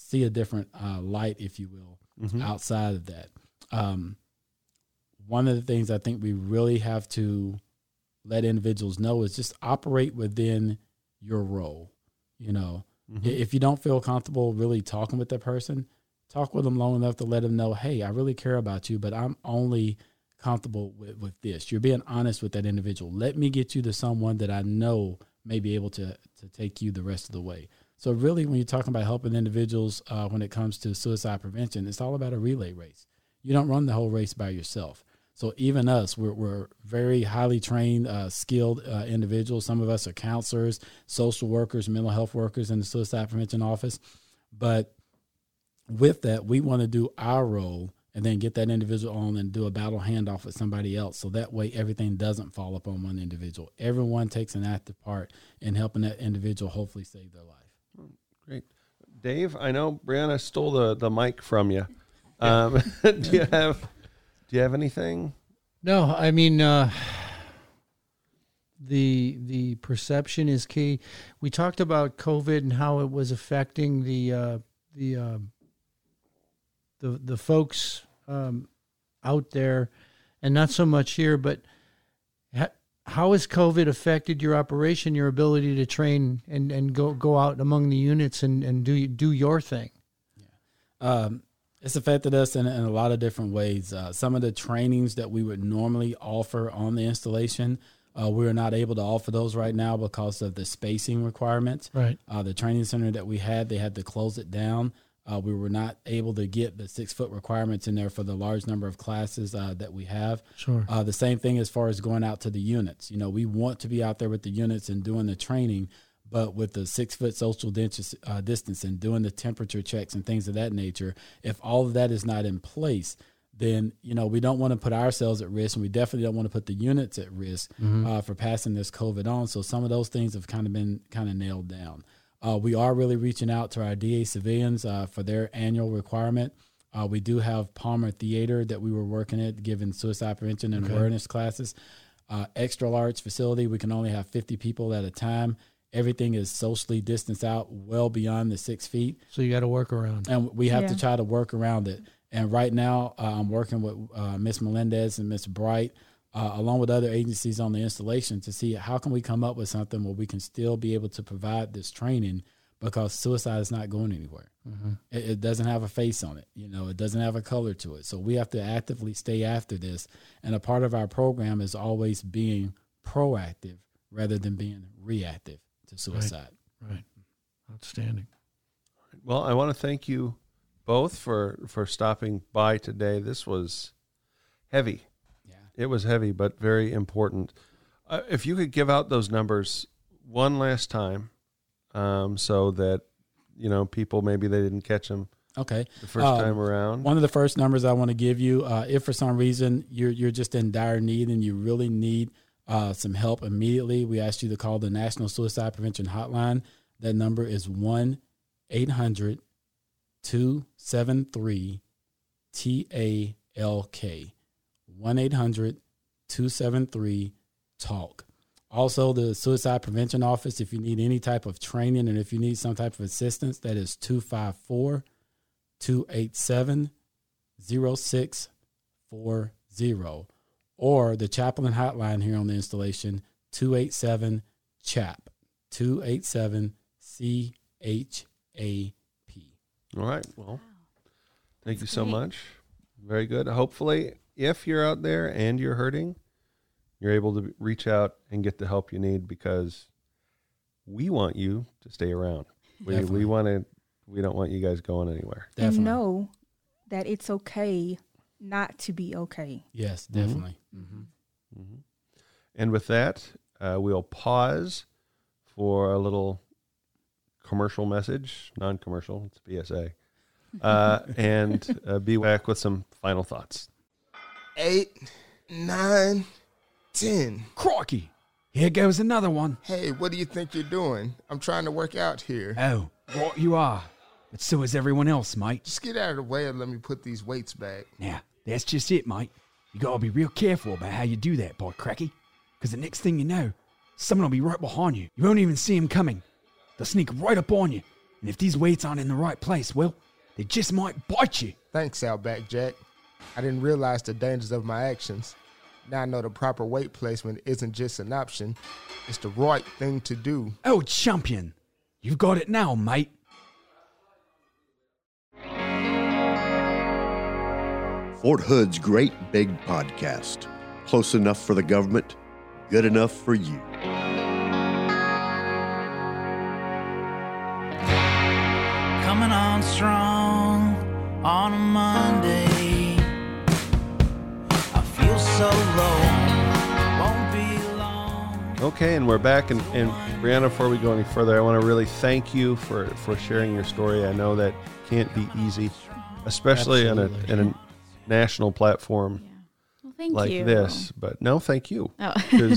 see a different uh, light, if you will, outside of that. Um, one of the things I think we really have to let individuals know is just operate within your role. You know, I- if you don't feel comfortable really talking with that person, talk with them long enough to let them know, hey, I really care about you, but I'm only comfortable with, with this. You're being honest with that individual. Let me get you to someone that I know may be able to to take you the rest of the way. So really, when you're talking about helping individuals uh, when it comes to suicide prevention, it's all about a relay race. You don't run the whole race by yourself. So even us, we're, we're very highly trained, uh, skilled uh, individuals. Some of us are counselors, social workers, mental health workers in the suicide prevention office. But with that, we want to do our role and then get that individual on and do a battle handoff with somebody else. So that way, everything doesn't fall upon one individual. Everyone takes an active part in helping that individual hopefully save their life. Great. Dave, I know Brianna stole the, the mic from you. Um, do you have do you have anything? No, I mean, uh, the the perception is key. We talked about COVID and how it was affecting the uh, the uh, the the folks um, out there, and not so much here. But ha- how has COVID affected your operation, your ability to train and, and go go out among the units and, and do do your thing? Um, it's affected us in, in a lot of different ways. Uh, some of the trainings that we would normally offer on the installation, uh, we are not able to offer those right now because of the spacing requirements. Right. Uh, the training center that we had, they had to close it down. Uh, we were not able to get the six foot requirements in there for the large number of classes uh, that we have. Sure. Uh, the same thing as far as going out to the units. You know, we want to be out there with the units and doing the training, but with the six foot social distance, uh, distance and doing the temperature checks and things of that nature, if all of that is not in place, then you know we don't want to put ourselves at risk, and we definitely don't want to put the units at risk uh, for passing this COVID on. So some of those things have kind of been kind of nailed down. Uh, we are really reaching out to our DA civilians uh, for their annual requirement. Uh, we do have Palmer Theater that we were working at, giving suicide prevention and awareness classes. Uh, extra large facility, we can only have 50 people at a time. Everything is socially distanced out well beyond the six feet So you got to work around. and we have to try to work around it. And right now, uh, I'm working with uh, Miss Melendez and Miss Bright, uh, along with other agencies on the installation, to see how can we come up with something where we can still be able to provide this training because suicide is not going anywhere. It, it doesn't have a face on it, you know, it doesn't have a color to it. So we have to actively stay after this. And a part of our program is always being proactive rather than being reactive to suicide. Right. Outstanding. Well, I want to thank you both for for stopping by today. This was heavy. It was heavy, but very important. Uh, if you could give out those numbers one last time, um, so that you know people maybe they didn't catch them Okay. the first Um, time around. One of the first numbers I want to give you, uh, if for some reason you're you're just in dire need and you really need uh, some help immediately, we ask you to call the National Suicide Prevention Hotline. That number is one 800 273 TALK. 1 800 273 TALK. Also, the Suicide Prevention Office, if you need any type of training and if you need some type of assistance, that is 254 287 0640. Or the chaplain hotline here on the installation 287 CHAP 287 C H A P. All right. Well, thank you That's so great. much. Very good. Hopefully, if you're out there and you're hurting, you're able to reach out and get the help you need because we want you to stay around. We, we want to. We don't want you guys going anywhere. Definitely. And know that it's okay not to be okay. Yes, definitely. hmm hmm And with that, uh, we'll pause for a little commercial message, non-commercial. It's PSA, uh, and uh, be back with some final thoughts. Eight, nine, ten. Crikey! Here goes another one. Hey, what do you think you're doing? I'm trying to work out here. Oh, what you are. But so is everyone else, mate. Just get out of the way and let me put these weights back. Now, that's just it, mate. You gotta be real careful about how you do that, boy cracky. Because the next thing you know, someone will be right behind you. You won't even see him coming. They'll sneak right up on you. And if these weights aren't in the right place, well, they just might bite you. Thanks, Outback Jack. I didn't realize the dangers of my actions. Now I know the proper weight placement isn't just an option, it's the right thing to do. Oh, champion. You've got it now, mate. Fort Hood's Great Big Podcast. Close enough for the government, good enough for you. Coming on strong on a Monday. Okay, and we're back. And, and Brianna, before we go any further, I want to really thank you for, for sharing your story. I know that can't be easy, especially on a, in a national platform Yeah. Well, thank like you. this. But no, thank you. Oh. Uh,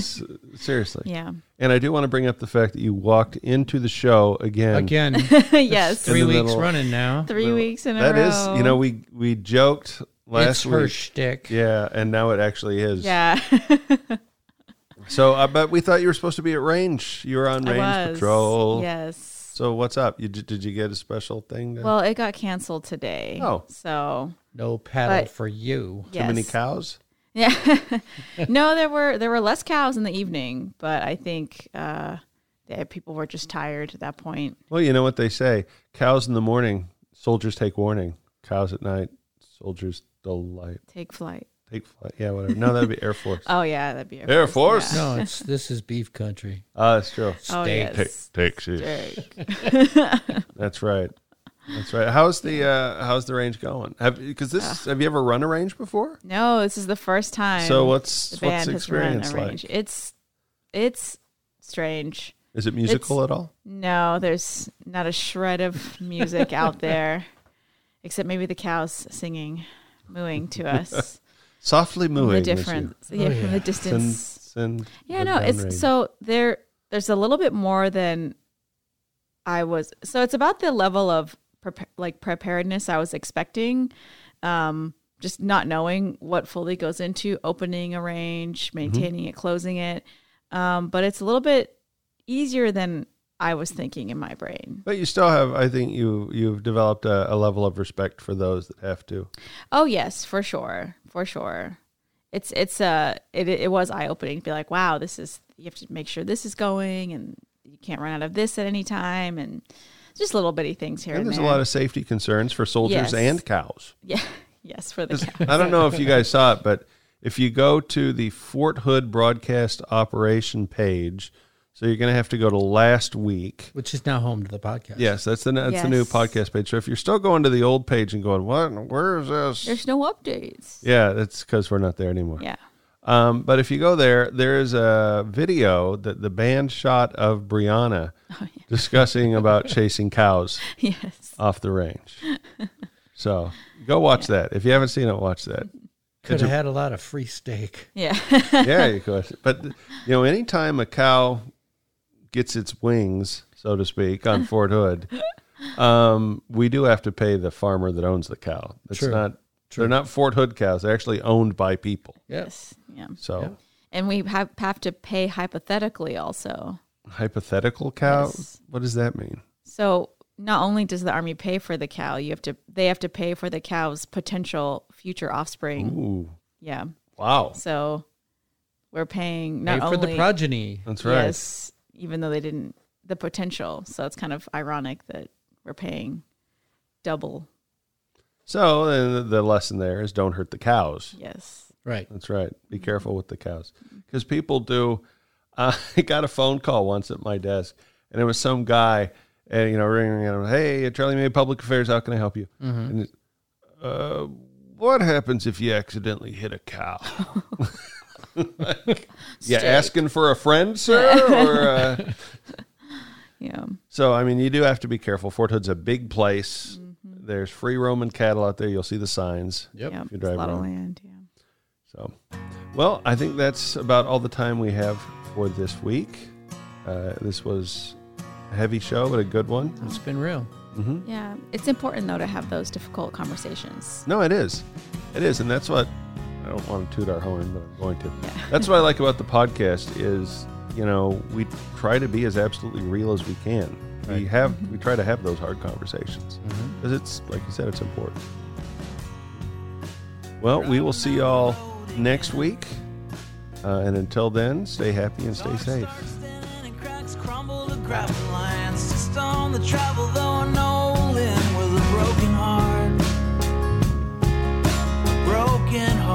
seriously. yeah. And I do want to bring up the fact that you walked into the show again. Again, yes. Three weeks middle. running now. Three Well, weeks in a That row. is, you know, we we joked last it's her week. shtick. Yeah, and now it actually is. Yeah. So, uh, but we thought you were supposed to be at range. You were on I range was. patrol. Yes. So what's up? You did did you get a special thing? to- Well, it got canceled today. Oh. So No paddle But- for you. too many cows. Yeah. no, there were there were less cows in the evening, but I think uh, that people were just tired at that point. Well, you know what they say: cows in the morning, soldiers take warning. Cows at night, soldiers delight. Take flight. Take flight. Yeah, whatever. No, that'd be Air Force. Oh yeah, that'd be Air, Air Force? Yeah. No, it's this is beef country. Ah, that's true. Oh Steak. yes. Take, take shit. Steak. That's right. That's right. How's the uh, how's the range going? Have because this have you ever run a range before? No, this is the first time. So what's the what's band the has run experience a like? range. It's it's strange. Is it musical at all? No, there's not a shred of music out there, except maybe the cows singing, mooing to us. Softly moving. the as you- different, yeah, Oh, from the distance. Send, send Yeah, the no, gun it's range. so there. There's a little bit more than I was. So it's about the level of prepa- like preparedness I was expecting. Um, just not knowing what fully goes into opening a range, Mm-hmm. maintaining it, closing it. Um, but it's a little bit easier than I was thinking in my brain. But you still have, I think you you've developed a, a level of respect for those that have to. Oh yes, for sure, for sure. It's it's uh it it was eye opening to be like, wow, this is you have to make sure this is going, and you can't run out of this at any time, and just little bitty things here And and, there's a lot of safety concerns for soldiers Yes. and cows. yeah, yes, for the cows. I don't know if you guys saw it, but if you go to the Fort Hood broadcast operation page, so you're going to have to go to last week. Which is now home to the podcast. Yes, that's the that's the new podcast page. So if you're still going to the old page and going, "What? Where is this?" There's no updates. yeah, that's because we're not there anymore. Yeah. Um, but if you go there, there is a video that the band shot of Brianna Oh, yeah. discussing about chasing cows Yes. off the range. So go watch that. If you haven't seen it, watch that. Could It's have a- had a lot of free steak. Yeah. yeah, you could. But you know, anytime a cow gets its wings, so to speak, on Fort Hood, um, we do have to pay the farmer that owns the cow. It's True. not. They're not Fort Hood cows. They're actually owned by people. yes. Yeah. So And we have have to pay hypothetically also. hypothetical cow. Yes. What does that mean? So not only does the army pay for the cow, you have to they have to pay for the cow's potential future offspring. Ooh, Yeah. wow, So we're paying Pay not for only the progeny. that's right. yes, even though they didn't the potential. So it's kind of ironic that we're paying double. So then the lesson there is don't hurt the cows. Yes. Right. That's right. Be careful with the cows because people do. Uh, I got a phone call once at my desk, and it was some guy, and you know, ringing, and hey, Charlie May Public Affairs, how can I help you? And it, uh, what happens if you accidentally hit a cow? Like, you Steak. asking for a friend, sir? or uh... Yeah. so, I mean, you do have to be careful. Fort Hood's a big place. There's free roaming cattle out there. You'll see the signs. Yep. Yeah. you drive a lot of around. land. Yeah. So, well, I think that's about all the time we have for this week. Uh, this was a heavy show, but a good one. It's been real. hmm Yeah. It's important though to have those difficult conversations. No, it is. It is, and that's what I don't want to toot our horn, but I'm going to. Yeah. That's what I like about the podcast is, you know, we try to be as absolutely real as we can. Right. We have mm-hmm. we try to have those hard conversations because mm-hmm. it's like you said, it's important. Well, we will see y'all next week, uh, and until then, stay happy and stay safe. broken heart